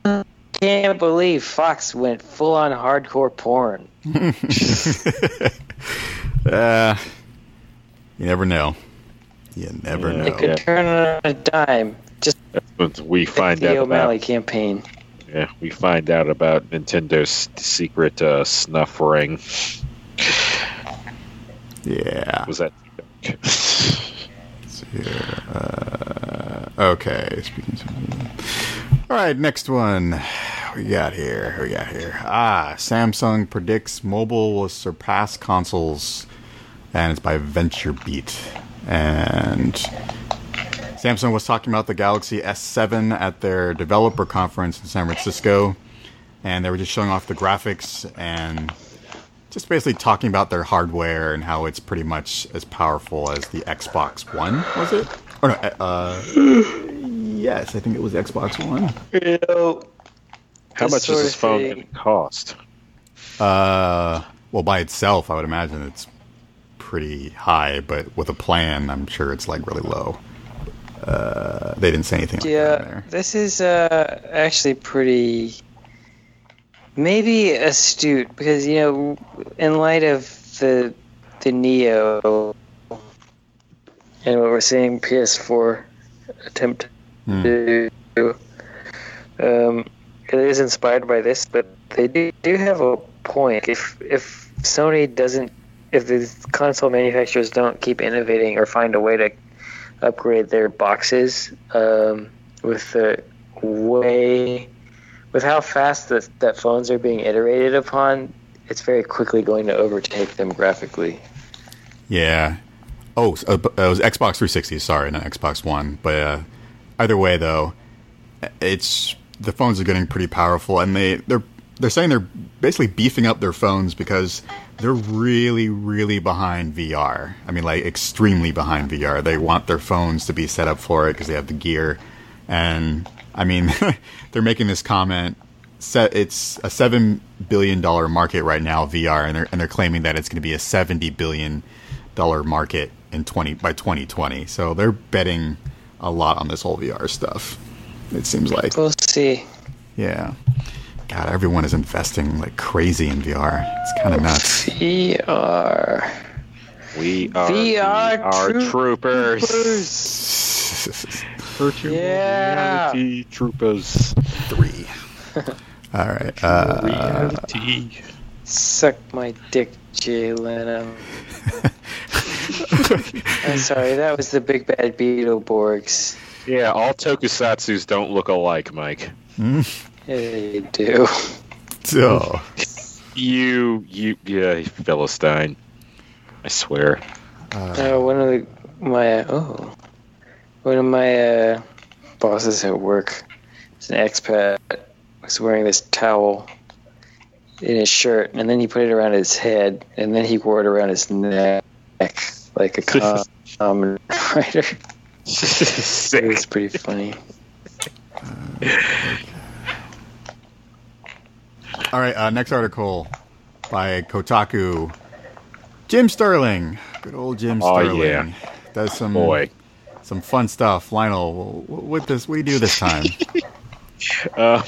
can't believe Fox went full on hardcore porn." uh, you never know. You never Yeah. They know. could Yeah. turn on a dime. Just But we like find the out O'Malley about campaign. yeah we find out about Nintendo's secret uh, snuff ring Yeah. was that here. Uh, okay. Speaking of All right, next one. We got here. We got here. Ah, Samsung predicts mobile will surpass consoles, and it's by VentureBeat. And Samsung was talking about the Galaxy S7 at their developer conference in San Francisco, and they were just showing off the graphics and just basically talking about their hardware and how it's pretty much as powerful as the Xbox One, was it? Or no, uh, yes, I think it was Xbox One. You know, how much sort does this phone thing- gonna cost Uh, well, by itself, I would imagine it's pretty high, but with a plan, I'm sure it's like really low. Uh, they didn't say anything like Yeah, there. this is uh, actually pretty, maybe astute because you know, in light of the the Neo and what we're seeing PS4 attempt Hmm. to do, um, it is inspired by this, but they do, do have a point. If if Sony doesn't, if the console manufacturers don't keep innovating or find a way to upgrade their boxes um, with the way with how fast that that phones are being iterated upon it's very quickly going to overtake them graphically Yeah. Oh, s- uh, it was Xbox 360. Sorry, not Xbox One. But uh, either way, though, it's the phones are getting pretty powerful, and they they're they're saying they're basically beefing up their phones because they're really really behind VR. I mean, like extremely behind VR. They want their phones to be set up for it because they have the gear, and I mean, they're making this comment. Set it's a seven billion dollar market right now VR, and they're and they're claiming that it's going to be a seventy billion dollar market in twenty by twenty twenty. So they're betting a lot on this whole VR stuff. It seems like. We'll see. Yeah. God, everyone is investing like crazy in VR. It's kind of nuts. VR. We are VR our troopers. troopers. Virtual Yeah. reality troopers. Three. All right. Uh, reality. Suck my dick, Jay Leno. I'm sorry, that was the big bad Beetleborgs. Yeah, all tokusatsus don't look alike, Mike. Yeah, they do. so, You, you, yeah, Philistine. I swear. Uh, one of the, my oh, one of my uh, bosses at work, is an expat, was wearing this towel in his shirt, and then he put it around his head, and then he wore it around his neck like a common writer. It Sick. was pretty funny. All right. Uh, next article by Kotaku. Jim Sterling. Good old Jim Oh, Sterling. yeah. Does some Boy. some fun stuff. Lionel, what this? What do you do this time? Uh,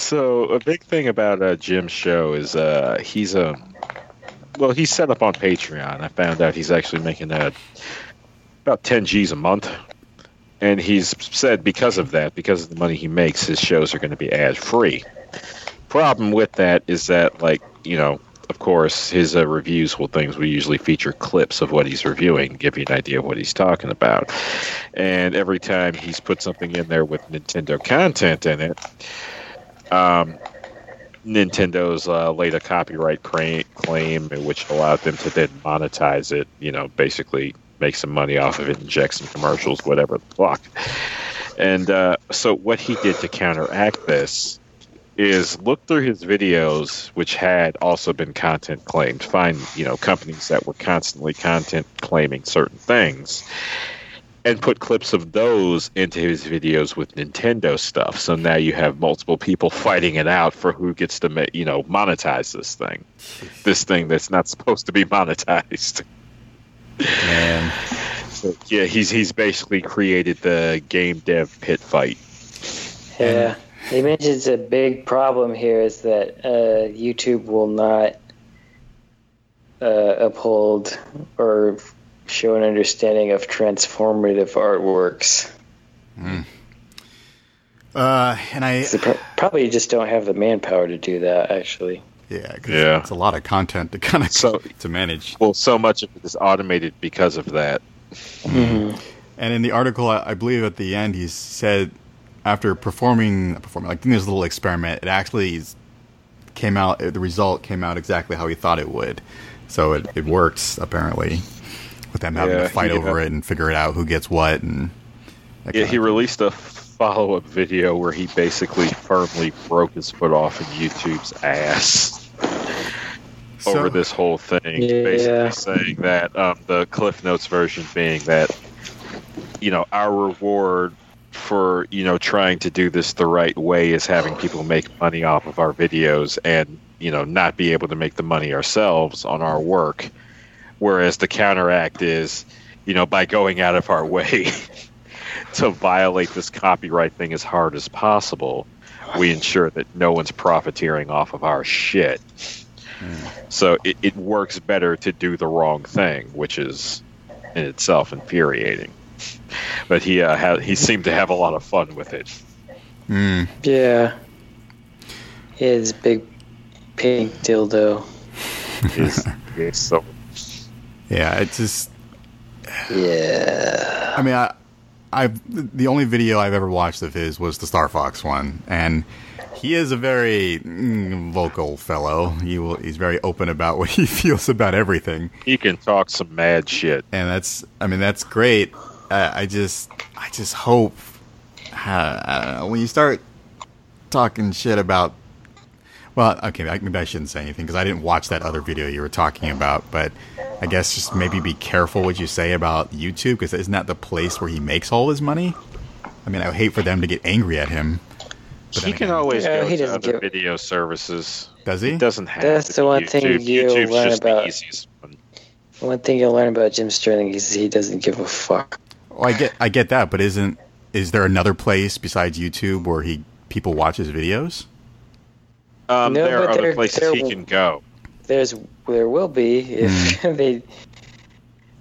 so a big thing about uh, Jim's show is uh, he's a well, he's set up on Patreon. I found out he's actually making uh, about 10 G's a month. And he's said because of that, because of the money he makes, his shows are going to be ad free. Problem with that is that, like, you know, of course, his uh, reviews will things will usually feature clips of what he's reviewing, give you an idea of what he's talking about. And every time he's put something in there with Nintendo content in it, um, Nintendo's uh, laid a copyright claim, which allowed them to then monetize it. You know, basically make some money off of it, inject some commercials, whatever the fuck. And uh, so, what he did to counteract this is look through his videos, which had also been content claimed. Find you know companies that were constantly content claiming certain things, and put clips of those into his videos with Nintendo stuff. So now you have multiple people fighting it out for who gets to you know monetize this thing, this thing that's not supposed to be monetized. Man, So yeah, he's he's basically created the game dev pit fight. Yeah. He mentions a big problem here is that uh, YouTube will not uh, uphold or show an understanding of transformative artworks. uh, and I They pro- probably just don't have the manpower to do that, actually. yeah, 'cause Yeah. it's a lot of content to kind of So- to manage. Well, so much of it is automated because of that. And in the article, I, I believe at the end, he said after performing, performing like doing this little experiment, it actually came out. The result came out exactly how he thought it would. So it, it works apparently, with them having Yeah, to fight he, over it and figure it out who gets what and. Yeah, he released a follow up video where he basically firmly broke his foot off in YouTube's ass So- over this whole thing. Yeah. Basically saying that um, the Cliff Notes version being that, you know, our reward for, you know, trying to do this the right way is having people make money off of our videos and, you know, not be able to make the money ourselves on our work. Whereas the counteract is, you know, by going out of our way to violate this copyright thing as hard as possible, we ensure that no one's profiteering off of our shit. So it, it works better to do the wrong thing, which is in itself infuriating. But he uh, ha- he seemed to have a lot of fun with it. Mm, Yeah. His big pink dildo. Is is so yeah, it's just. Yeah. I mean, I, I've the only video I've ever watched of his was the Star Fox one, and he is a very mm, vocal fellow. He will, he's very open about what he feels about everything, he can talk some mad shit. and that's I mean that's great. Uh, I just I just hope uh, I don't know, when you start talking shit about. Well, okay, I- maybe I shouldn't say anything because I didn't watch that other video you were talking about, but I guess just maybe be careful what you say about YouTube because isn't that the place where he makes all his money? I mean, I would hate for them to get angry at him. But He then can again- always Yeah, go he to doesn't other give- video services. Does he? He doesn't have. That's to the be one thing you'll YouTube's learn about- one. One thing you'll learn about Jim Sterling is he doesn't give a fuck. Oh, I get, I get that, but isn't is there another place besides YouTube where he people watch his videos? Um, No, there are but other there- places there he will- can go. There's there will be if Hmm. they,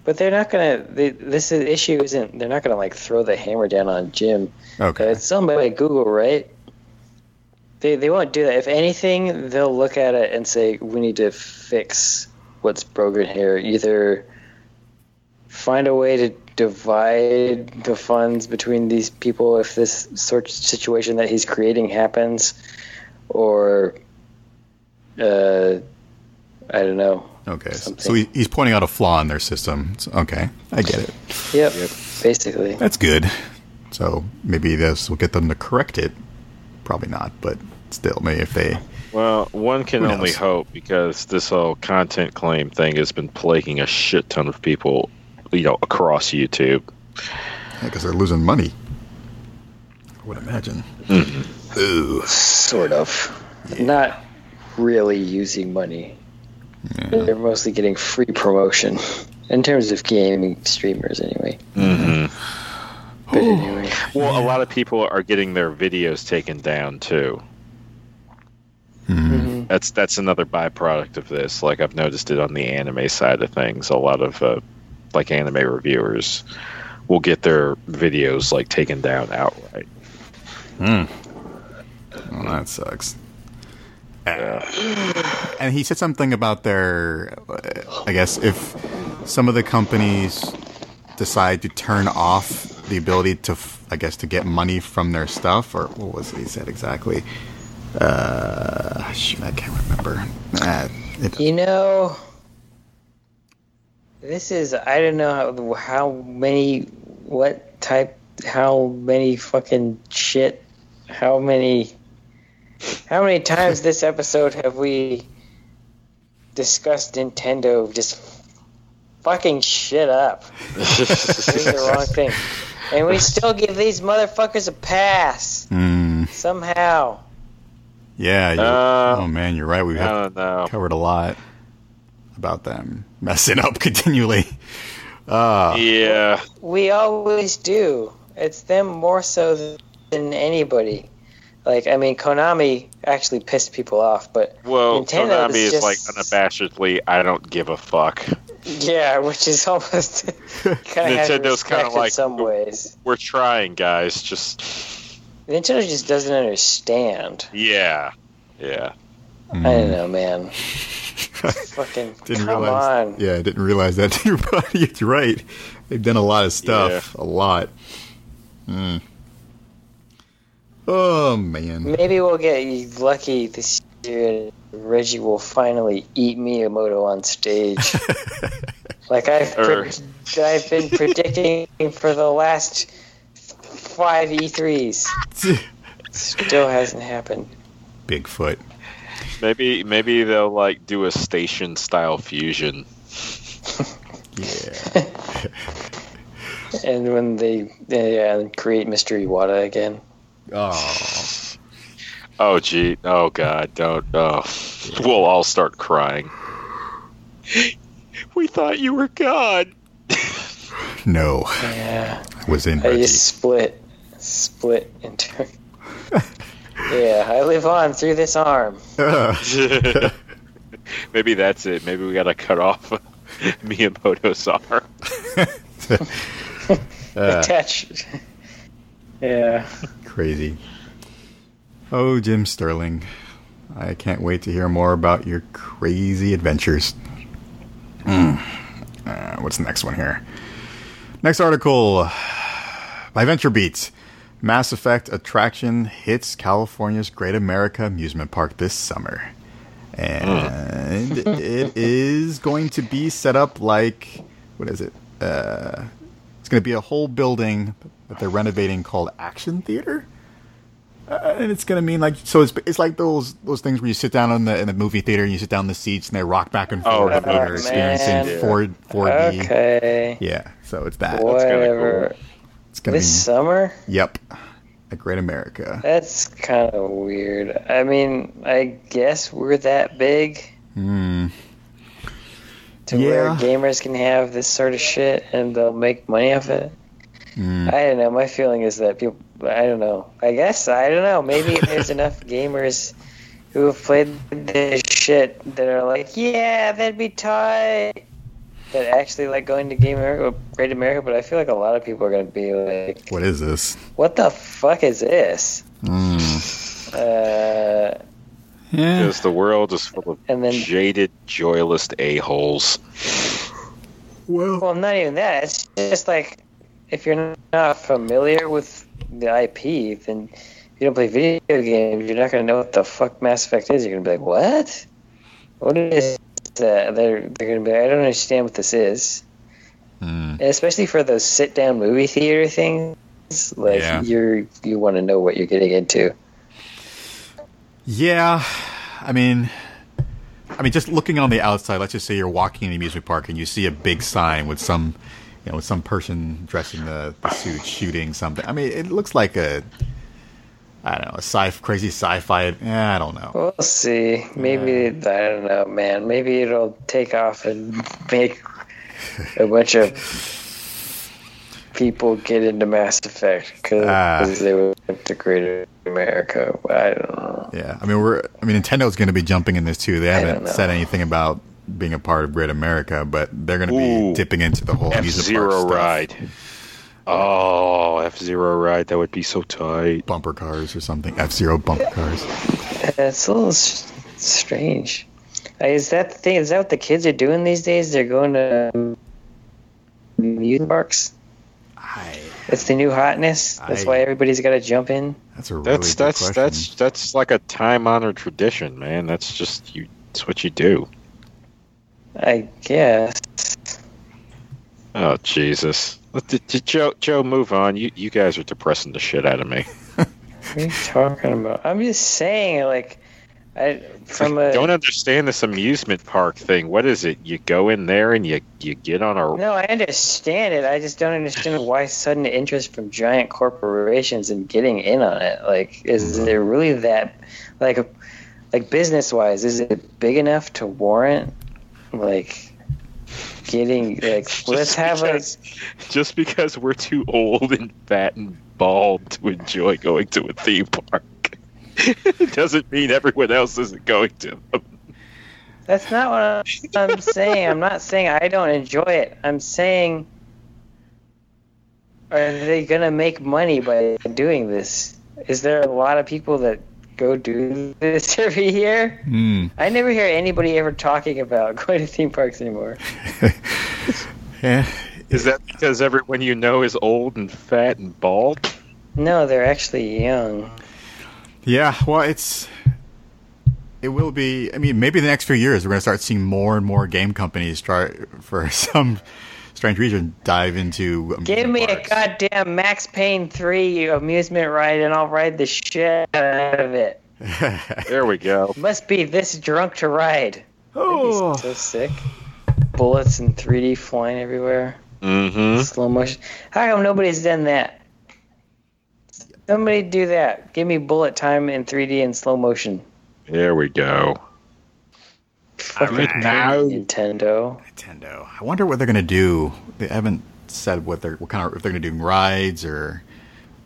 but they're not gonna. They, this is, issue isn't. They're not gonna like throw the hammer down on Jim. Okay. It's somebody by Google, right? They they won't do that. If anything, they'll look at it and say, "We need to fix what's broken here. Either find a way to divide the funds between these people if this sort of situation that he's creating happens, or uh, I don't know. Okay. something. So he, he's pointing out a flaw in their system. So- okay, I get it. Yep, basically. That's good. So maybe this will get them to correct it. Probably not, but still, maybe if they. Well, one can only hope because this whole content claim thing has been plaguing a shit ton of people, you know, across YouTube. Because they're losing money. I would imagine. Ooh. Sort of. Not really using money. They're mostly getting free promotion. In terms of gaming streamers, anyway. Mm-hmm. But anyway. Well, a lot of people are getting their videos taken down too. Mhm. That's that's another byproduct of this. Like I've noticed it on the anime side of things. A lot of uh, like anime reviewers will get their videos like taken down outright. Hmm. Well, that sucks. Uh, and he said something about their, I guess, if some of the companies decide to turn off the ability to, I guess, to get money from their stuff, or what was it he said exactly? Uh, shoot, I can't remember. Uh, it, You know, this is I don't know how, how many what type how many fucking shit how many how many times this episode have we discussed Nintendo just fucking shit up? Doing the wrong thing. And we still give these motherfuckers a pass. Mm, somehow. Yeah. you- Uh, oh man, you're right. we've covered a lot about them messing up continually. Uh, Yeah. We always do. It's them more so than anybody. Like, I mean, Konami actually pissed people off, but Well, Nintendo Konami is is like just- unabashedly, I don't give a fuck. yeah, which is almost kind of Nintendo's kinda like- some ways. We're trying, guys. Just Nintendo just doesn't understand. yeah, yeah. I don't know, man. Fucking didn't come realize. on. Yeah, I didn't realize that. You're right. They've done a lot of stuff. A lot. Mm. Oh man. Maybe we'll get lucky this year. Reggie will finally eat Miyamoto on stage. like I've pre- I've been predicting for the last five E3s. Still hasn't happened. Bigfoot. Maybe maybe they'll like do a station style fusion. Yeah. And when they uh, create Mister Iwata again. Oh. Oh gee, oh god, don't. Oh, we'll all start crying. We thought you were God. No. Yeah. I was in I Reggie. just split, split into. Yeah, I live on through this arm. Maybe that's it. Maybe we gotta cut off Miyamoto's arm. uh, Attach. yeah. crazy. Oh, Jim Sterling. I can't wait to hear more about your crazy adventures. Mm. Uh, what's the next one here? Next article by Venture Beats. Mass Effect attraction hits California's Great America Amusement Park this summer. And it is going to be set up like, what is it? Uh, it's going to be a whole building that they're renovating called Action Theater. Uh, and it's gonna mean like so it's it's like those those things where you sit down in the in the movie theater and you sit down in the seats and they rock back and Oh, forth and oh, you're experiencing man. four four D. Okay. Yeah, so it's that. kinda Whatever. It's gonna This be summer? yep, a Great America. That's kind of weird. I mean, I guess we're that big Hmm. to where gamers can have this sort of shit and they'll make money off it. Mm. I don't know. My feeling is that people. I don't know. I guess I don't know. Maybe there's enough gamers who have played this shit that are like, yeah, that'd be tight. That actually like going to Game America, Great America. But I feel like a lot of people are gonna be like, What is this? what the fuck is this? Mm. Uh, Yeah. Because the world is full of and then jaded, joyless a-holes. Well, Well, not even that. It's just like if you're not familiar with the IP, then if you don't play video games, you're not going to know what the fuck Mass Effect is. You're going to be like, what? What is that? They're, they're going to be like, I don't understand what this is. mm. Especially for those sit down movie theater things, like Yeah. you're you want to know what you're getting into. Yeah, I mean, I mean, just looking on the outside. Let's just say you're walking in the amusement park and you see a big sign with some, you know, with some person dressing the, the suit shooting something. I mean, it looks like a, I don't know, a sci crazy sci-fi. Eh, I don't know. We'll see. Maybe I don't know, man. Maybe it'll take off and make a bunch of people get into Mass Effect because Ah. they went to Great America. I don't know. Yeah, I mean, we're. I mean, Nintendo's going to be jumping in this too. They haven't said anything about being a part of Great America, but they're going to be dipping into the whole F amusement Zero park stuff. Ride. Oh, F Zero ride. That would be so tight. bumper cars or something. F Zero bumper cars. It's a little s- strange. Uh, Is that the thing? Is that what the kids are doing these days? They're going to amusement parks. I, It's the new hotness. That's I- why everybody's got to jump in. that's a really That's good that's question. that's that's like a time honored tradition, man. That's just you. It's what you do. I guess. Oh Jesus. The, the- Joe, Joe, move on. You, you guys are depressing the shit out of me. What are you talking about? I'm just saying, like, I from I a don't understand this amusement park thing. What is it? You go in there and you you get on a. no, I understand it. I just don't understand why sudden interest from giant corporations in getting in on it. Like, is mm-hmm. it really that, like, like business wise, is it big enough to warrant, like, getting like let's Just have a just because we're too old and fat and bald to enjoy going to a theme park doesn't mean everyone else isn't going to them. That's not what I'm, I'm saying. I'm not saying I don't enjoy it. I'm saying, are they gonna make money by doing this? Is there a lot of people that go do this every year? Hmm. I never hear anybody ever talking about going to theme parks anymore. yeah. Is that because everyone you know is old and fat and bald? No, they're actually young. Yeah, well, it's it will be. I mean, maybe the next few years we're going to start seeing more and more game companies try for some strange reason dive into. Give amusement me a goddamn Max Payne 3 amusement ride and I'll ride the shit out of it. There we go. Must be this drunk to ride. That'd oh, be so sick. Bullets and 3D flying everywhere. Mm-hmm. Slow motion. How come nobody's done that? Somebody do that. Give me bullet time in 3D and slow motion. There we go. Fucking right now. Nintendo. Nintendo. I wonder what they're going to do. They haven't said what they're what kind of if they're going to do rides or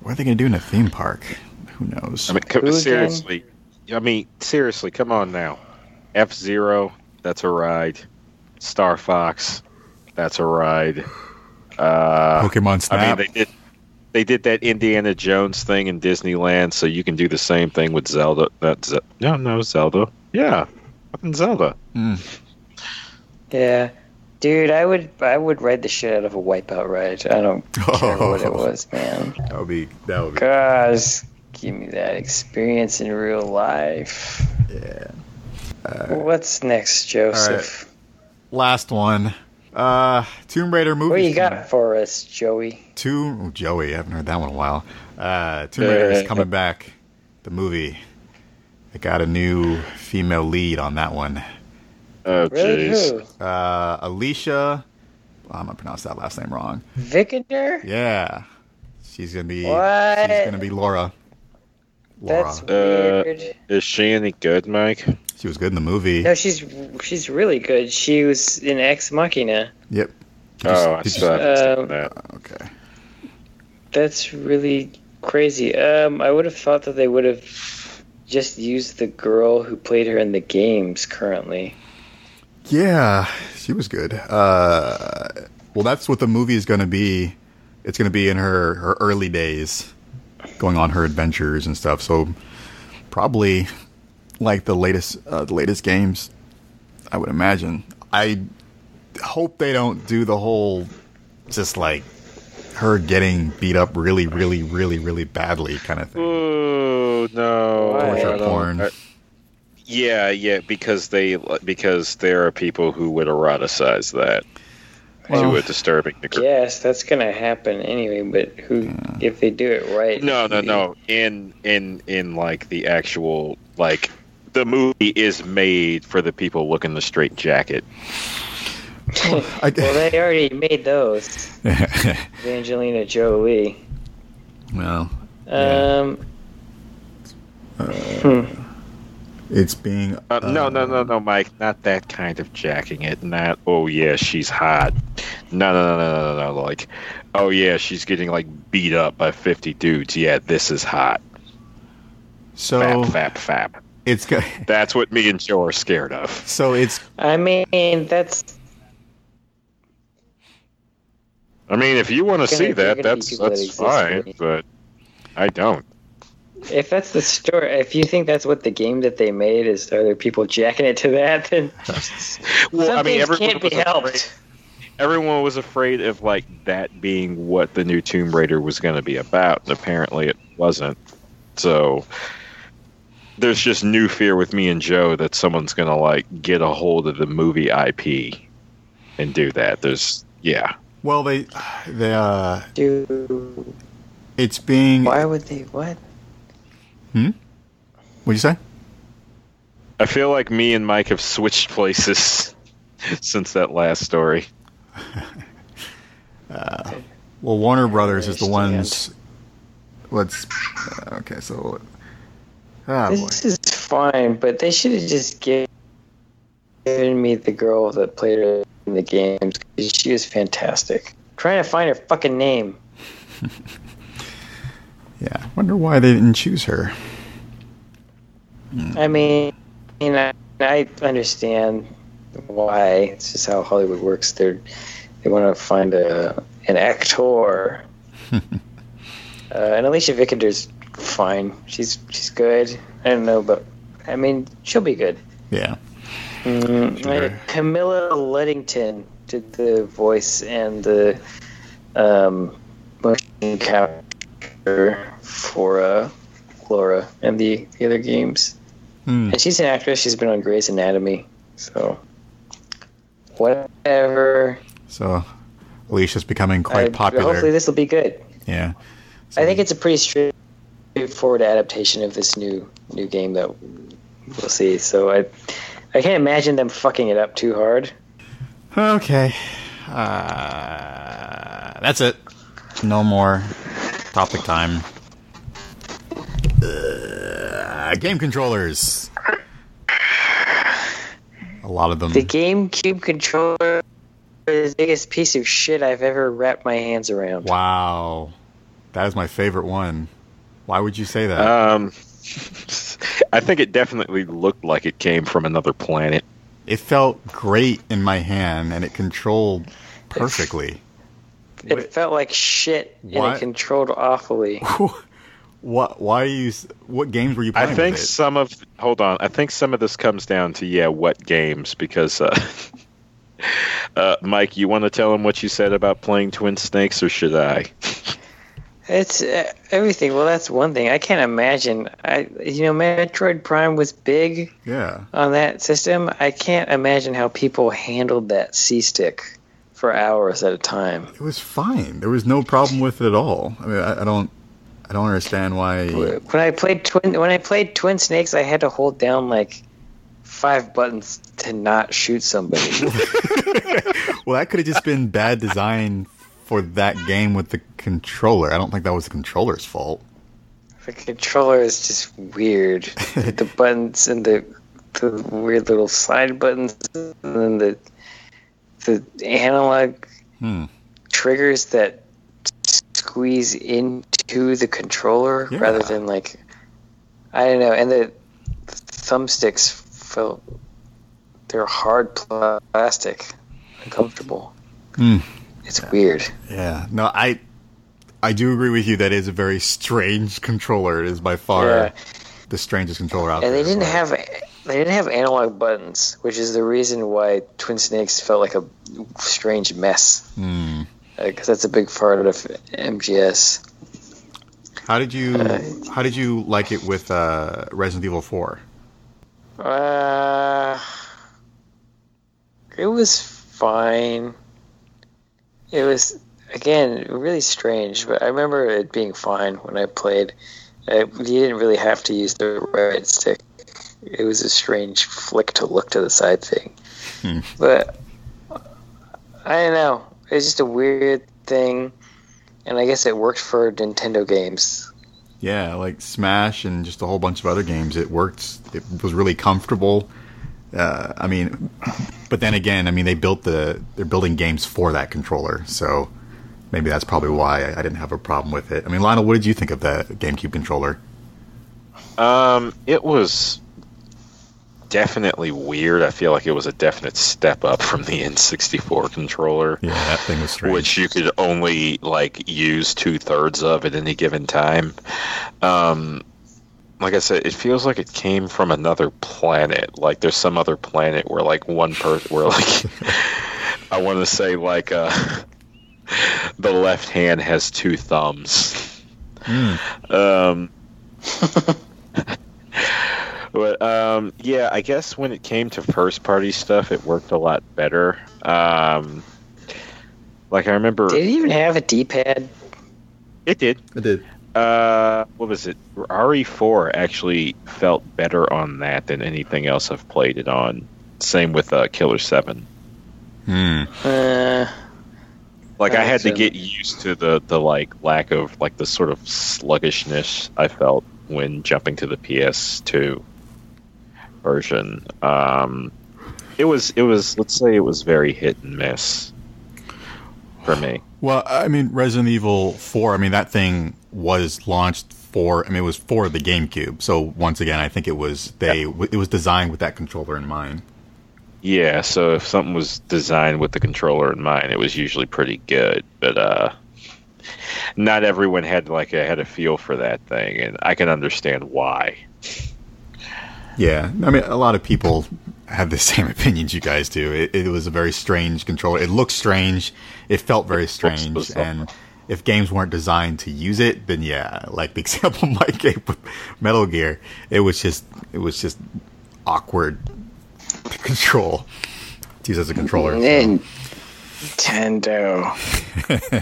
what are they going to do in a theme park. Who knows? I mean, co- Who again? seriously. I mean, seriously. Come on now. F Zero. That's a ride. Star Fox. That's a ride. Uh, Pokemon Snap. I mean, they did. They did that Indiana Jones thing in Disneyland, so you can do the same thing with Zelda. That Ze- no, no Zelda. Yeah, fucking Zelda. Yeah. Dude, I would I would ride the shit out of a wipeout ride. I don't care what it was, man. that would be that would be God, give me that experience in real life. yeah. What's next, Joseph? Last one. Uh, Tomb Raider movie. What you got for us, Joey? Tomb oh, Joey, I haven't heard that one in a while. Uh, Tomb Raider is coming back. The movie. It got a new female lead on that one. Oh jeez. Uh, Alicia. I'm gonna pronounce that last name wrong. Vikander? Yeah, she's gonna be. What? She's gonna be Laura. Laura. That's Uh, weird. Is she any good, Mike? she was good in the movie. No, she's she's really good. She was in Ex Machina. Yep. Did Oh, I did you- still haven't uh, that. Okay. that's really crazy. Um, I would have thought that they would have just use the girl who played her in the games currently. Yeah, she was good. Uh, well, that's what the movie is going to be. It's going to be in her her early days, going on her adventures and stuff. So probably like the latest uh, the latest games. I would imagine. I hope they don't do the whole just like her getting beat up really, really, really, really badly kind of thing. Oh no! Torture porn. I- yeah, yeah, because they because there are people who would eroticize that Well- to a disturbing degree. Yes, that's gonna happen anyway. But who, if they do it right? No, no, no. In in in like the actual like the movie is made for the people looking the straight jacket. I, Well, they already made those. Angelina Jolie. well, Yeah. Um. hmm. it's being Uh, no, no, no, no, Mike. Not that kind of jacking it. Not oh yeah, she's hot. No, no, no, no, no, no. Like oh yeah, she's getting like beat up by fifty dudes. Yeah, this is hot. so Fap, fap, fap. it's go- That's what me and Joe are scared of. so it's I mean, that's I mean, if you want to see that, that's that that's fine. But I don't. if that's the story. If you think that's what the game that they made is, are there people jacking it to that? Then Well, some I mean, things everyone can't be was afraid- helped. everyone was afraid of like that being what the new Tomb Raider was going to be about, and apparently it wasn't. So there's just new fear with me and Joe that someone's going to like get a hold of the movie IP and do that. There's yeah. Well they they uh Dude, it's being why would they? What? Hmm. what'd you say? I feel like me and Mike have switched places since that last story. Well, Warner Brothers is the ones. Let's. uh, Okay, so. Ah, boy. This is fine, but they should have just given me the girl that played her in the games. She was fantastic. trying to find her fucking name. Yeah, wonder why they didn't choose her. I mean, you know, I understand why. It's just how Hollywood works. They're they want to find a an actor. uh, and Alicia Vikander's fine. She's she's good. I don't know, but I mean, she'll be good. Yeah. Mm, Sure. Camilla Luddington did the voice and the um, motion capture for uh, Laura and the, the other games. Hmm. And she's an actress. She's been on Grey's Anatomy. So, whatever. So, Alicia's becoming quite popular. Hopefully, this will be good. yeah. I think it's a pretty straightforward adaptation of this new new game that we'll see. So I I can't imagine them fucking it up too hard. Okay. Uh, that's it. No more topic time. Uh, game controllers. A lot of them. The GameCube controller is the biggest piece of shit I've ever wrapped my hands around. Wow. That is my favorite one. Why would you say that? Um, I think it definitely looked like it came from another planet. it felt great in my hand and it controlled perfectly. It felt like shit and What? it controlled awfully. what? Why are you? What games were you playing I think with it? some of hold on. I think some of this comes down to yeah, what games? Because uh, uh, Mike, you want to tell him what you said about playing Twin Snakes, or should I? It's uh, everything. Well, that's one thing. I can't imagine. I you know, Metroid Prime was big Yeah. on that system. I can't imagine how people handled that C stick for hours at a time. It was fine. There was no problem with it at all. I mean, I, I don't, I don't understand why. When I played Twin when I played Twin Snakes, I had to hold down like five buttons to not shoot somebody. well, that could have just been bad design for that game with the controller. I don't think that was the controller's fault. the controller is just weird. the buttons and the the weird little side buttons and then the the analog Hmm. triggers that squeeze into the controller Yeah. rather than like I don't know. And the thumbsticks felt they're hard plastic, uncomfortable. Hmm. It's weird. Yeah, no, I I do agree with you. That is a very strange controller. It is by far Yeah. the strangest controller out And there. And they didn't have they didn't have analog buttons, which is the reason why Twin Snakes felt like a strange mess. Because that's a big part of MGS. How did you How did you like it with uh, Resident Evil Four? Uh, it was fine. It was again really strange, but I remember it being fine when I played. You didn't really have to use the right stick. It was a strange flick to look to the side thing, Hmm. but I don't know. It's just a weird thing, and I guess it worked for Nintendo games. Yeah, like Smash and just a whole bunch of other games. It worked. It was really comfortable. Uh, I mean, but then again, I mean, they built the they're building games for that controller, so maybe that's probably why I, I didn't have a problem with it. I mean, Lionel, what did you think of the GameCube controller? Um, it was definitely weird. I feel like it was a definite step up from the N64 controller, Yeah, that thing was strange. which you could only like use two thirds of at any given time. Um, like I said, it feels like it came from another planet. Like there's some other planet where like one person, where like I want to say like uh, the left hand has two thumbs. Um, but um, yeah, I guess when it came to first party stuff, it worked a lot better. Um, like I remember, Did it even have a D-pad? it did. It did. Uh, what was it? RE4 actually felt better on that than anything else I've played it on. Same with uh, Killer Seven. Hmm. Uh, Like I had to get used to the the like lack of like the sort of sluggishness I felt when jumping to the PS2 version. Um, it was it was let's say it was very hit and miss for me. Well, I mean, Resident Evil 4, I mean, that thing was launched for, I mean, it was for the GameCube. So once again, I think it was, they, it was designed with that controller in mind. Yeah, so if something was designed with the controller in mind, it was usually pretty good. But uh, not everyone had like a, had a feel for that thing, and I can understand why. Yeah. I mean, a lot of people have the same opinions you guys do. It, it was a very strange controller. It looked strange. It felt very strange. And if games weren't designed to use it, then yeah, like the example Mike gave with Metal Gear, it was just, it was just awkward to control. To use as a controller. Nintendo.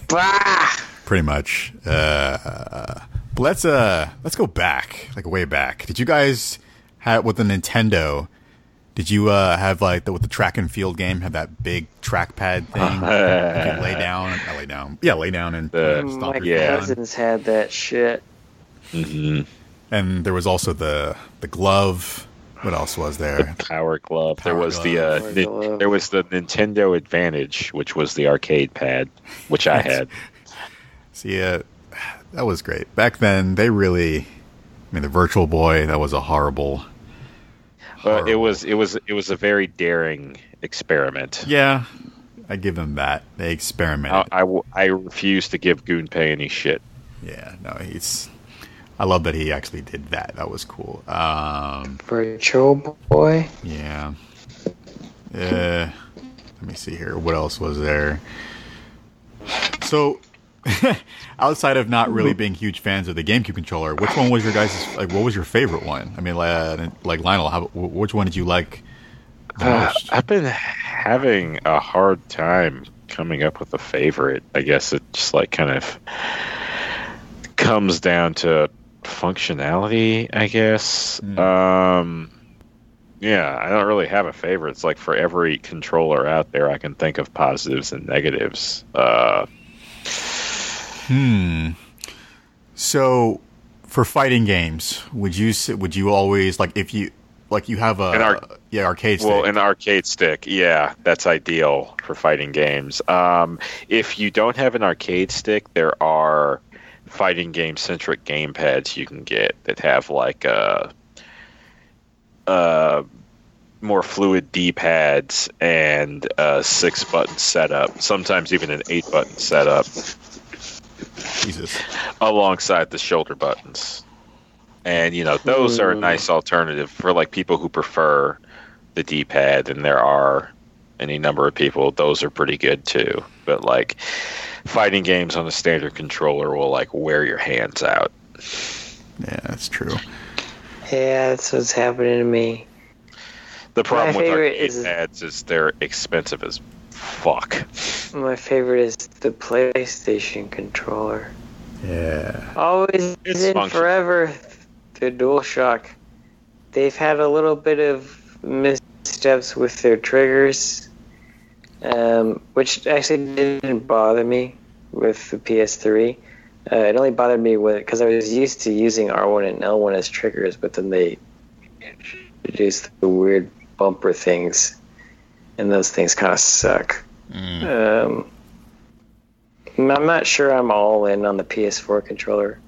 bah! pretty much. Uh, but let's uh let's go back, like way back. Did you guys have with the Nintendo? Did you uh have like the, with the track and field game have that big trackpad thing? you could lay down, not lay down, yeah, lay down and The- uh, stomp My your yeah. foot cousins had that shit. hmm And there was also the the glove. What else was there? Power Glove. there Power was the uh, Power Ni- there was the Nintendo Advantage, which was the arcade pad, which I had. See, uh, that was great back then. They really, I mean, the Virtual Boy. That was a horrible. But it was it was it was a very daring experiment. Yeah, I give them that. They experimented. I refuse to give Gunpei any shit. Yeah, no, he's. I love that he actually did that. That was cool. Um, Virtual Boy. yeah. Uh, let me see here. What else was there? So, outside of not really being huge fans of the GameCube controller, which one was your guys' like? What was your favorite one? I mean, uh, like Lionel, how, which one did you like the Uh, most? I've been having a hard time coming up with a favorite. I guess it just like kind of comes down to functionality. I guess. Hmm. Um, yeah, I don't really have a favorite. It's like for every controller out there, I can think of positives and negatives. Uh, Hmm. So, for fighting games, would you would you always like if you like you have a An ar- yeah arcade stick? Well, an arcade stick, yeah, that's ideal for fighting games. Um, if you don't have an arcade stick, there are fighting game centric game pads you can get that have like uh uh more fluid D pads and a six button setup, sometimes even an eight button setup Jesus. alongside the shoulder buttons. And you know, those are a nice alternative for like people who prefer the D pad and there are any number of people, those are pretty good too. But like fighting games on a standard controller will like wear your hands out. Yeah, that's true. Yeah, that's what's happening to me. The problem with favorite arcade is- pads is they're expensive as fuck. My favorite is the PlayStation controller. Yeah. Always It's and functional. forever, the DualShock. They've had a little bit of missteps with their triggers, um, which actually didn't bother me with the PS3. Uh, it only bothered me with because I was used to using R1 and L1 as triggers, but then they introduced the weird bumper things, and those things kind of suck. Um, I'm not sure I'm all in on the PS4 controller.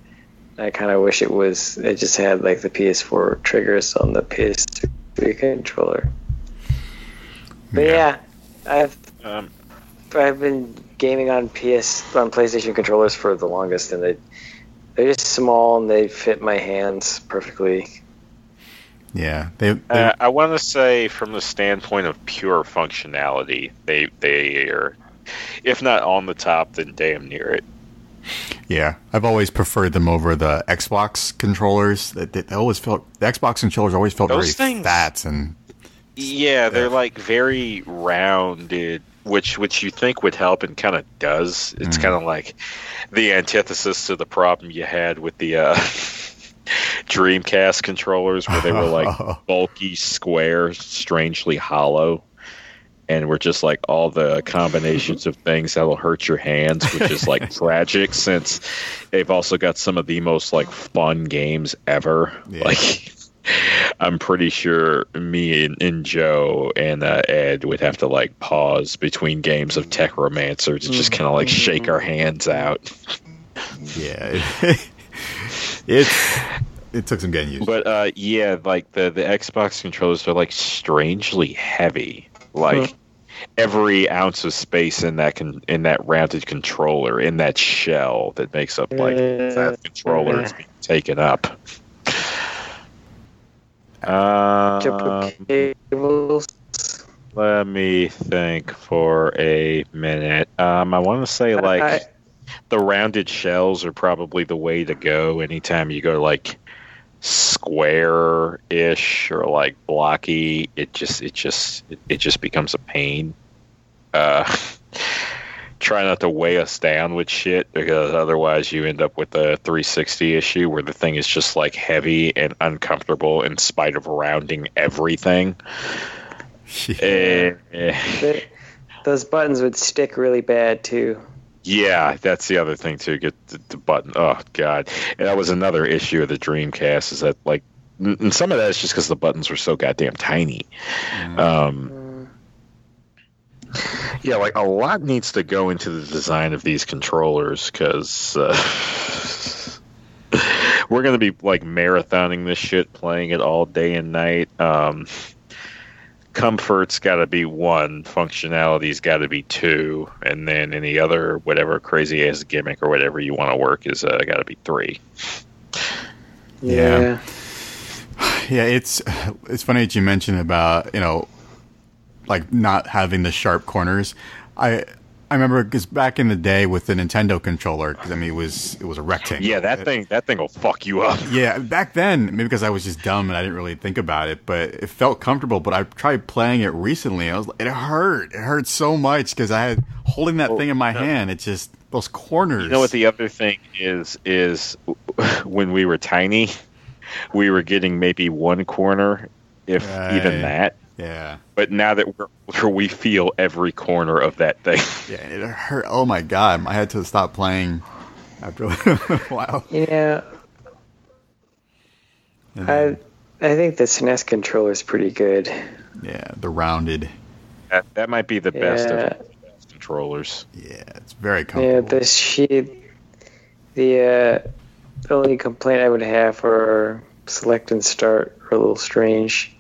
I kind of wish it was. It just had like the PS4 triggers on the PS3 controller. But yeah, I've Um, I've been gaming on PS on PlayStation controllers for the longest, and they they're just small and they fit my hands perfectly. Yeah. They, they Uh, I want to say, from the standpoint of pure functionality, they they are, if not on the top, then damn near it. Yeah, I've always preferred them over the Xbox controllers. They always felt the Xbox controllers always felt Those very things- fat and Yeah, they're Yeah. like very rounded, which which you think would help, and kind of does. It's Mhm. kind of like the antithesis to the problem you had with the uh, Dreamcast controllers, where they were like bulky, square, strangely hollow. And we're just like all the combinations of things that'll hurt your hands, which is like tragic since they've also got some of the most like fun games ever. Yeah. Like, I'm pretty sure me and, and Joe and uh, Ed would have to like pause between games of Tech Romancer to just kind of like shake our hands out. yeah, it, it's it took some getting used. But uh, yeah, like the the Xbox controllers are like strangely heavy. Like every ounce of space in that con- in that rounded controller in that shell that makes up like that controller is being taken up. Um, cables. let me think for a minute. Um, I want to say like I- the rounded shells are probably the way to go anytime you go like square ish or like blocky it just it just it, it just becomes a pain uh try not to weigh us down with shit because otherwise you end up with a 360 issue where the thing is just like heavy and uncomfortable in spite of rounding everything Eh, eh. They- those buttons would stick really bad too. Yeah, that's the other thing too. Get the, the button. Oh god, and that was another issue of the Dreamcast. Is that like, and some of that is just because the buttons were so goddamn tiny. Um, yeah, like a lot needs to go into the design of these controllers because uh, we're gonna be like marathoning this shit, playing it all day and night. Um, comfort's got to be one, functionality's got to be two, and then any other whatever crazy ass gimmick or whatever you want to work is uh, got to be three. Yeah. yeah, it's it's funny that you mentioned about you know, like not having the sharp corners. I I remember because back in the day with the Nintendo controller, 'cause, I mean it was it was a rectangle. Yeah, that uh, thing that thing will fuck you up. Yeah, back then, maybe because I was just dumb and I didn't really think about it, but it felt comfortable. But I tried playing it recently. I was, it hurt. It hurt so much because I had holding that thing in my hand. It just those corners. You know what the other thing is is when we were tiny, we were getting maybe one corner, if even that. Yeah, But now that we're older, we feel every corner of that thing. yeah, it hurt. Oh my god, I had to stop playing after a while. You know, And I I think the SNES controller is pretty good. yeah, the rounded. That, that might be the best of the controllers. Yeah, it's very comfortable. Yeah, the sheet, The uh, the only complaint I would have for select and start are a little strange,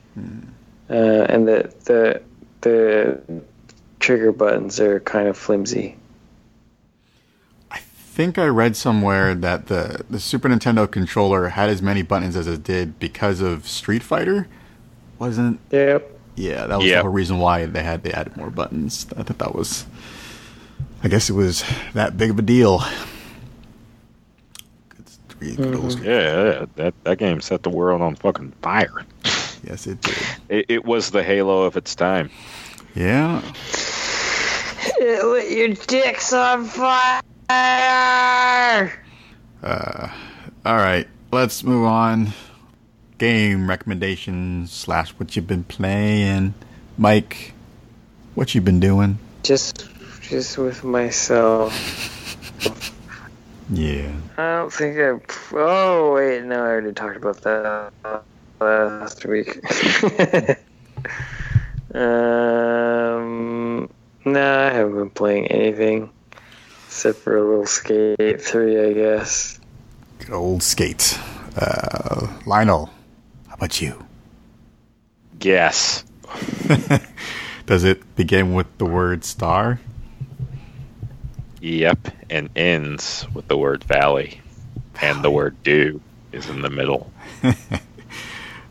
uh, and the the the trigger buttons are kind of flimsy. I think I read somewhere that the the Super Nintendo controller had as many buttons as it did because of Street Fighter. Wasn't Yep. yeah, that was Yep. the whole reason why they had they added more buttons. I thought that was I guess it was that big of a deal. Good street- good old Street- Yeah, yeah, that that game set the world on fucking fire. Yes, it did. It, it was the Halo of its time. Yeah. It lit your dicks on fire. Uh, all right, let's move on. Game recommendations slash what you've been playing, Mike. What you've been doing? Just, just with myself. Yeah. I don't think I. Oh wait, no, I already talked about that last week. um, no, I haven't been playing anything except for a little Skate Three, I guess. Good old skate. Uh, Lionel, how about you? Yes. Does it begin with the word star? Yep. And ends with the word valley. And the word do is in the middle.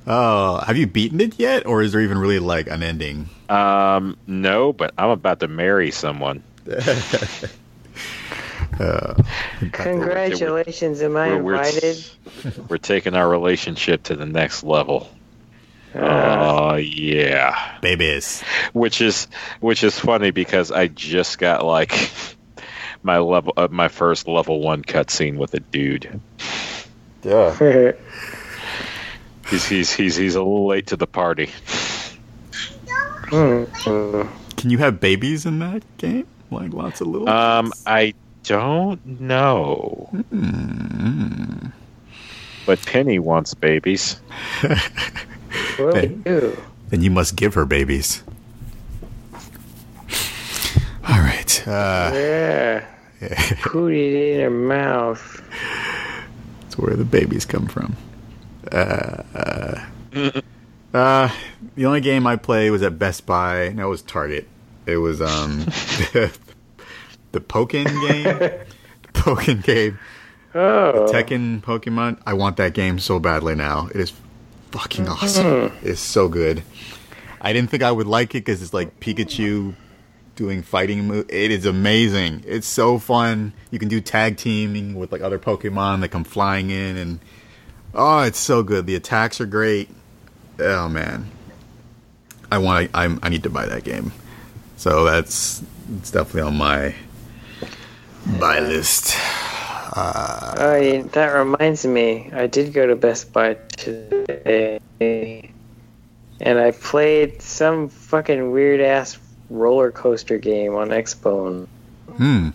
Oh, have you beaten it yet, or is there even really like an ending? Um, no, but I'm about to marry someone. uh, Congratulations, am I We're- we're- invited? We're taking our relationship to the next level. Uh, Oh yeah. Babies. Which is which is funny because I just got like my level uh, my first level one cutscene with a dude. Yeah. He's he's he's he's a little late to the party. hmm. Can you have babies in that game? Like lots of little. Um, I don't know, Mm. but Penny wants babies. What do we then you must give her babies. All right. Uh, Yeah. Pooted in her mouth. that's where the babies come from. Uh, uh, uh, the only game I played was at Best Buy. and That was Target. It was um the Pokken game. the Pokken game. Oh. Tekken Pokemon. I want that game so badly now. It is fucking awesome. It's so good. I didn't think I would like it because it's like Pikachu doing fighting. It is amazing. It's so fun. You can do tag teaming with like other Pokemon that come flying in, and oh, it's so good. The attacks are great. Oh man, I want. I I'm, I need to buy that game. So that's it's definitely on my buy list. Oh, yeah, that reminds me. I did go to Best Buy today, and I played some fucking weird ass roller coaster game on Xbone. Hmm.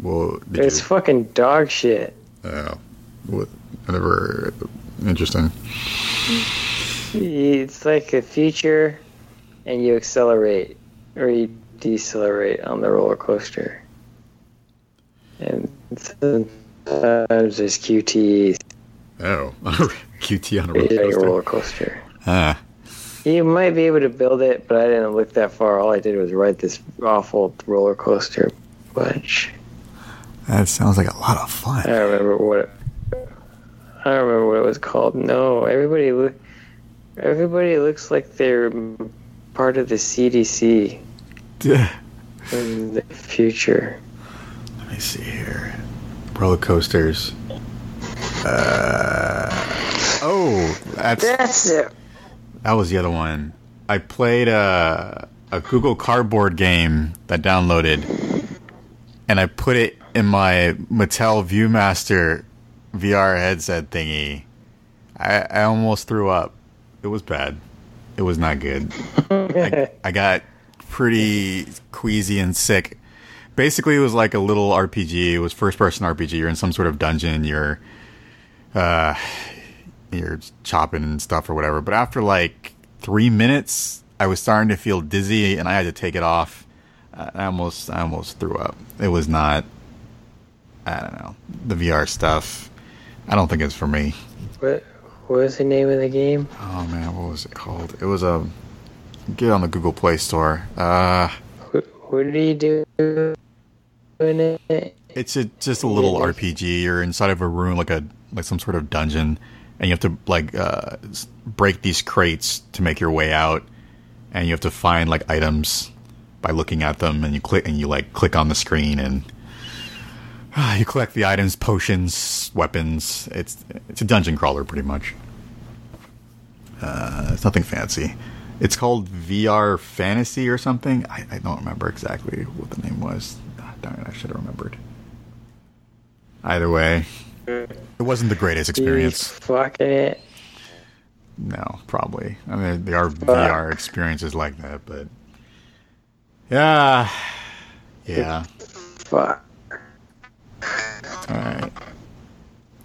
Well, It's you? fucking dog shit. Uh, what, whatever. Interesting. It's like a future, and you accelerate or you decelerate on the roller coaster. And sometimes there's QTEs. Oh, QT on a like a roller roller coaster. coaster. Ah, You might be able to build it, but I didn't look that far. All I did was ride this awful roller coaster bunch. that sounds like a lot of I fun. don't remember what it, I don't remember what it was called. No, everybody look everybody looks like they're part of the CDC in the future. Let me see here. Roller coasters. Uh, oh, that's That's it. that was the other one. I played a a Google Cardboard game that downloaded, and I put it in my Mattel ViewMaster VR headset thingy. I, I almost threw up. It was bad. It was not good. I, I got pretty queasy and sick. Basically, it was like a little RPG. It was first person RPG. You're in some sort of dungeon. You're, uh, you're chopping and stuff or whatever. But after like three minutes, I was starting to feel dizzy, and I had to take it off. I almost, I almost threw up. It was not. I don't know the VR stuff. I don't think it's for me. What what was the name of the game? Oh man, what was it called? It was a get on the Google Play Store. Uh, What, do you do in it? it's a, just a little RPG. You're inside of a room, like a like some sort of dungeon, and you have to like uh, break these crates to make your way out, and you have to find like items by looking at them, and you click and you like click on the screen and. Uh, You collect the items, potions, weapons. It's it's a dungeon crawler, pretty much. Uh, it's nothing fancy. It's called VR Fantasy or something. I, I don't remember exactly what the name was. Ah, darn it, I should have remembered. Either way, it wasn't the greatest experience. fucking it? No, probably. I mean, there are VR experiences like that, but yeah, yeah. Fuck. All right,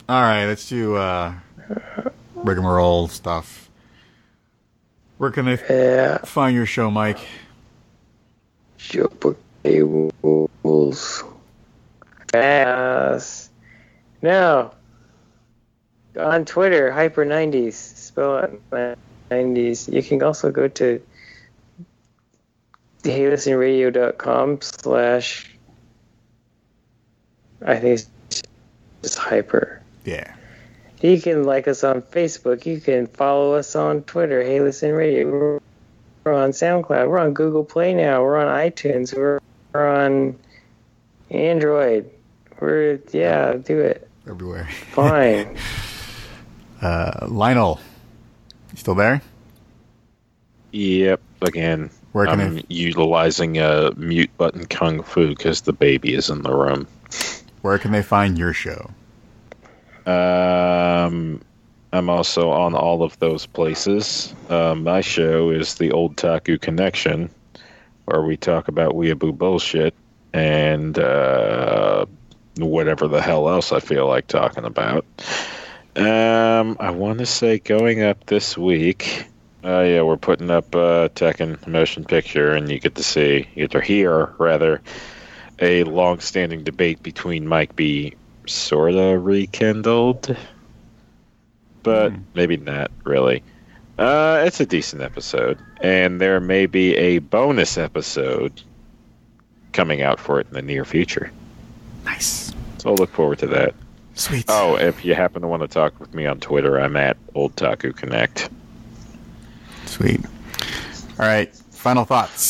all right. Let's do uh, rigmarole stuff. Where can they find your show, Mike? Super cables. Fast. No. On Twitter, Hyper90s. Spell it 90s. You can also go to heylistenradio.com slash I think it's just hyper. Yeah. You can like us on Facebook. You can follow us on Twitter. Hey, listen, radio. We're on SoundCloud. We're on Google Play now. We're on iTunes. We're, we're on Android. We're yeah, do it. Everywhere. Fine. Uh, Lionel, you still there? Yep. Again, Where can I'm they- utilizing a mute button kung fu because the baby is in the room. Where can they find your show? Um, I'm also on all of those places. Uh, my show is the Otaku Connection, where we talk about weeaboo bullshit and uh, whatever the hell else I feel like talking about. Um, I want to say going up this week. Uh, yeah, we're putting up uh, Tekken motion picture, and you get to see, you get to hear rather, a long-standing debate between Mike B sort of rekindled, but Hmm. maybe not really. Uh, it's a decent episode, and there may be a bonus episode coming out for it in the near future. Nice. So I'll look forward to that. Sweet. Oh, if you happen to want to talk with me on Twitter, I'm at Otaku Connect. Sweet. All right. Final thoughts.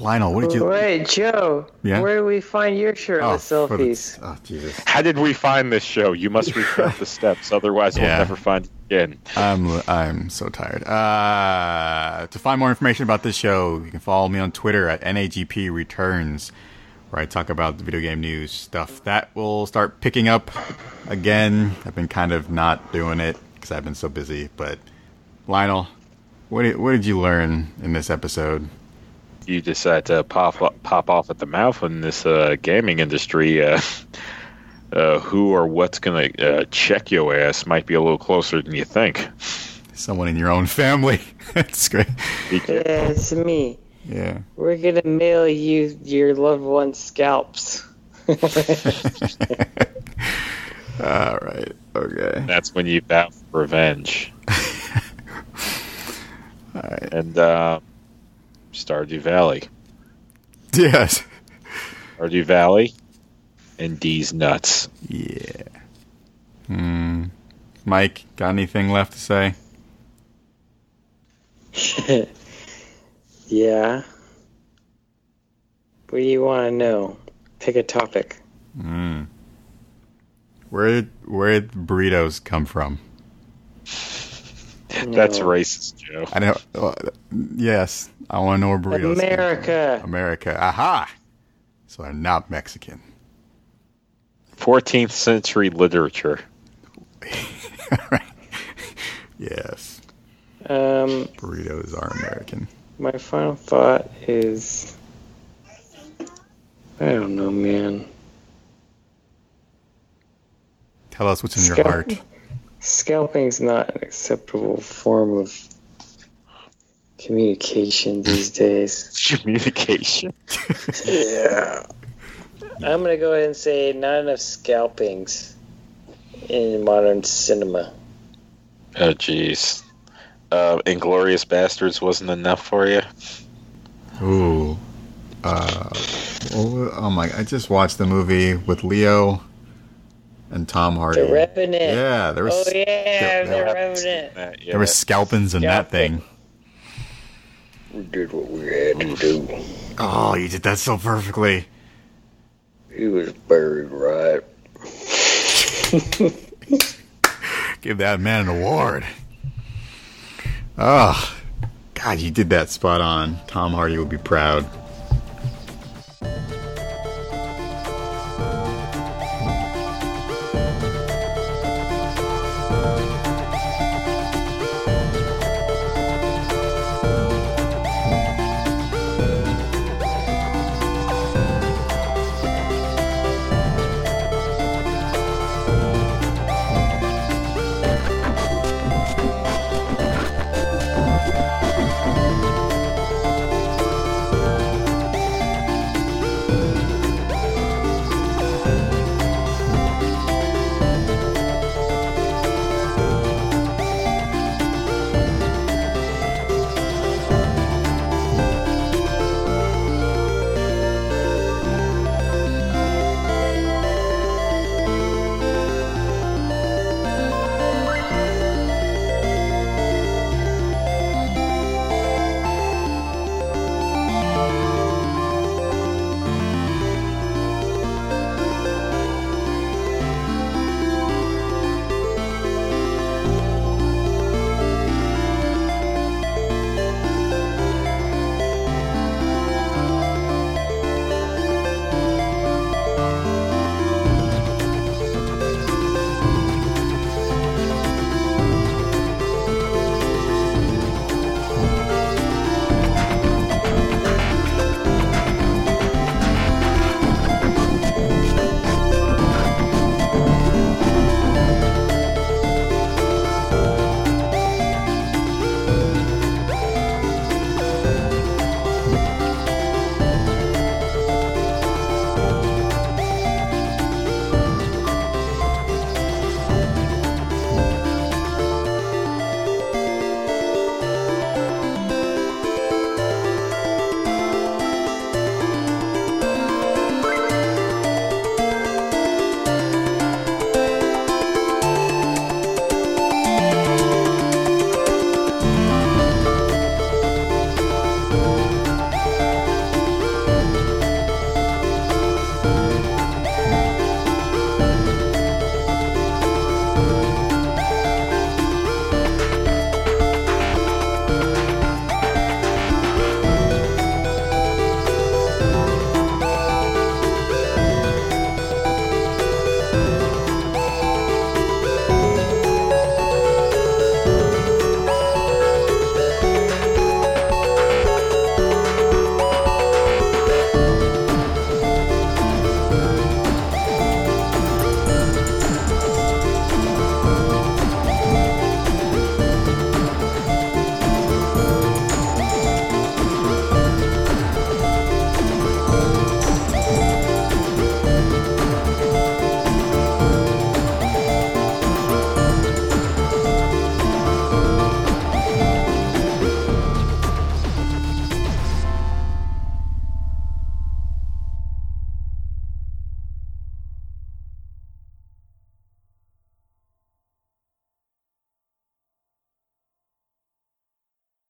Lionel, what did you? Wait, Joe. Yeah? Where do we find your shirtless for the- selfies? oh, Jesus. How did we find this show? You must recount the steps, otherwise Yeah. we'll never find it again. I'm I'm so tired. Uh, to find more information about this show, you can follow me on Twitter at NAGP Returns, where I talk about the video game news stuff. That will start picking up again. I've been kind of not doing it because I've been so busy. But Lionel, what did, what did you learn in this episode? You decide to pop up, pop off at the mouth in this uh, gaming industry, uh, uh, who or what's going to uh, check your ass might be a little closer than you think. Someone in your own family. That's great. Be careful. Yeah, it's me. Yeah. We're gonna mail you your loved one's scalps. All right. Okay. That's when you vow for revenge. All right. And uh, Stardew Valley. Yes. Stardew Valley and D's nuts. Yeah. Hmm. Mike, got anything left to say? yeah. What do you want to know? Pick a topic. Hmm. Where where did burritos come from? That's No. racist, Joe. I know. Uh, yes, I want to know where burritos. America. from. America. Aha. So they're not Mexican. 14th century literature. right. Yes, Um, burritos are American. my final thought is, I don't know, man. Tell us what's in your Scalp- heart. is not an acceptable form of communication these days. Communication. Yeah. I'm gonna go ahead and say not enough scalpings in modern cinema. Oh, jeez. Uh, Inglourious Basterds wasn't enough for you? Ooh. Uh, oh, oh my! I just watched the movie with Leo and Tom Hardy. The Revenant. Yeah, there was Oh yeah, there- the Revenant. Yeah, there were scalpings in that thing. We did what we had to do. Oh, you did that so perfectly. He was buried right. Give that man an award. Oh, God, you did that spot on. Tom Hardy would be proud.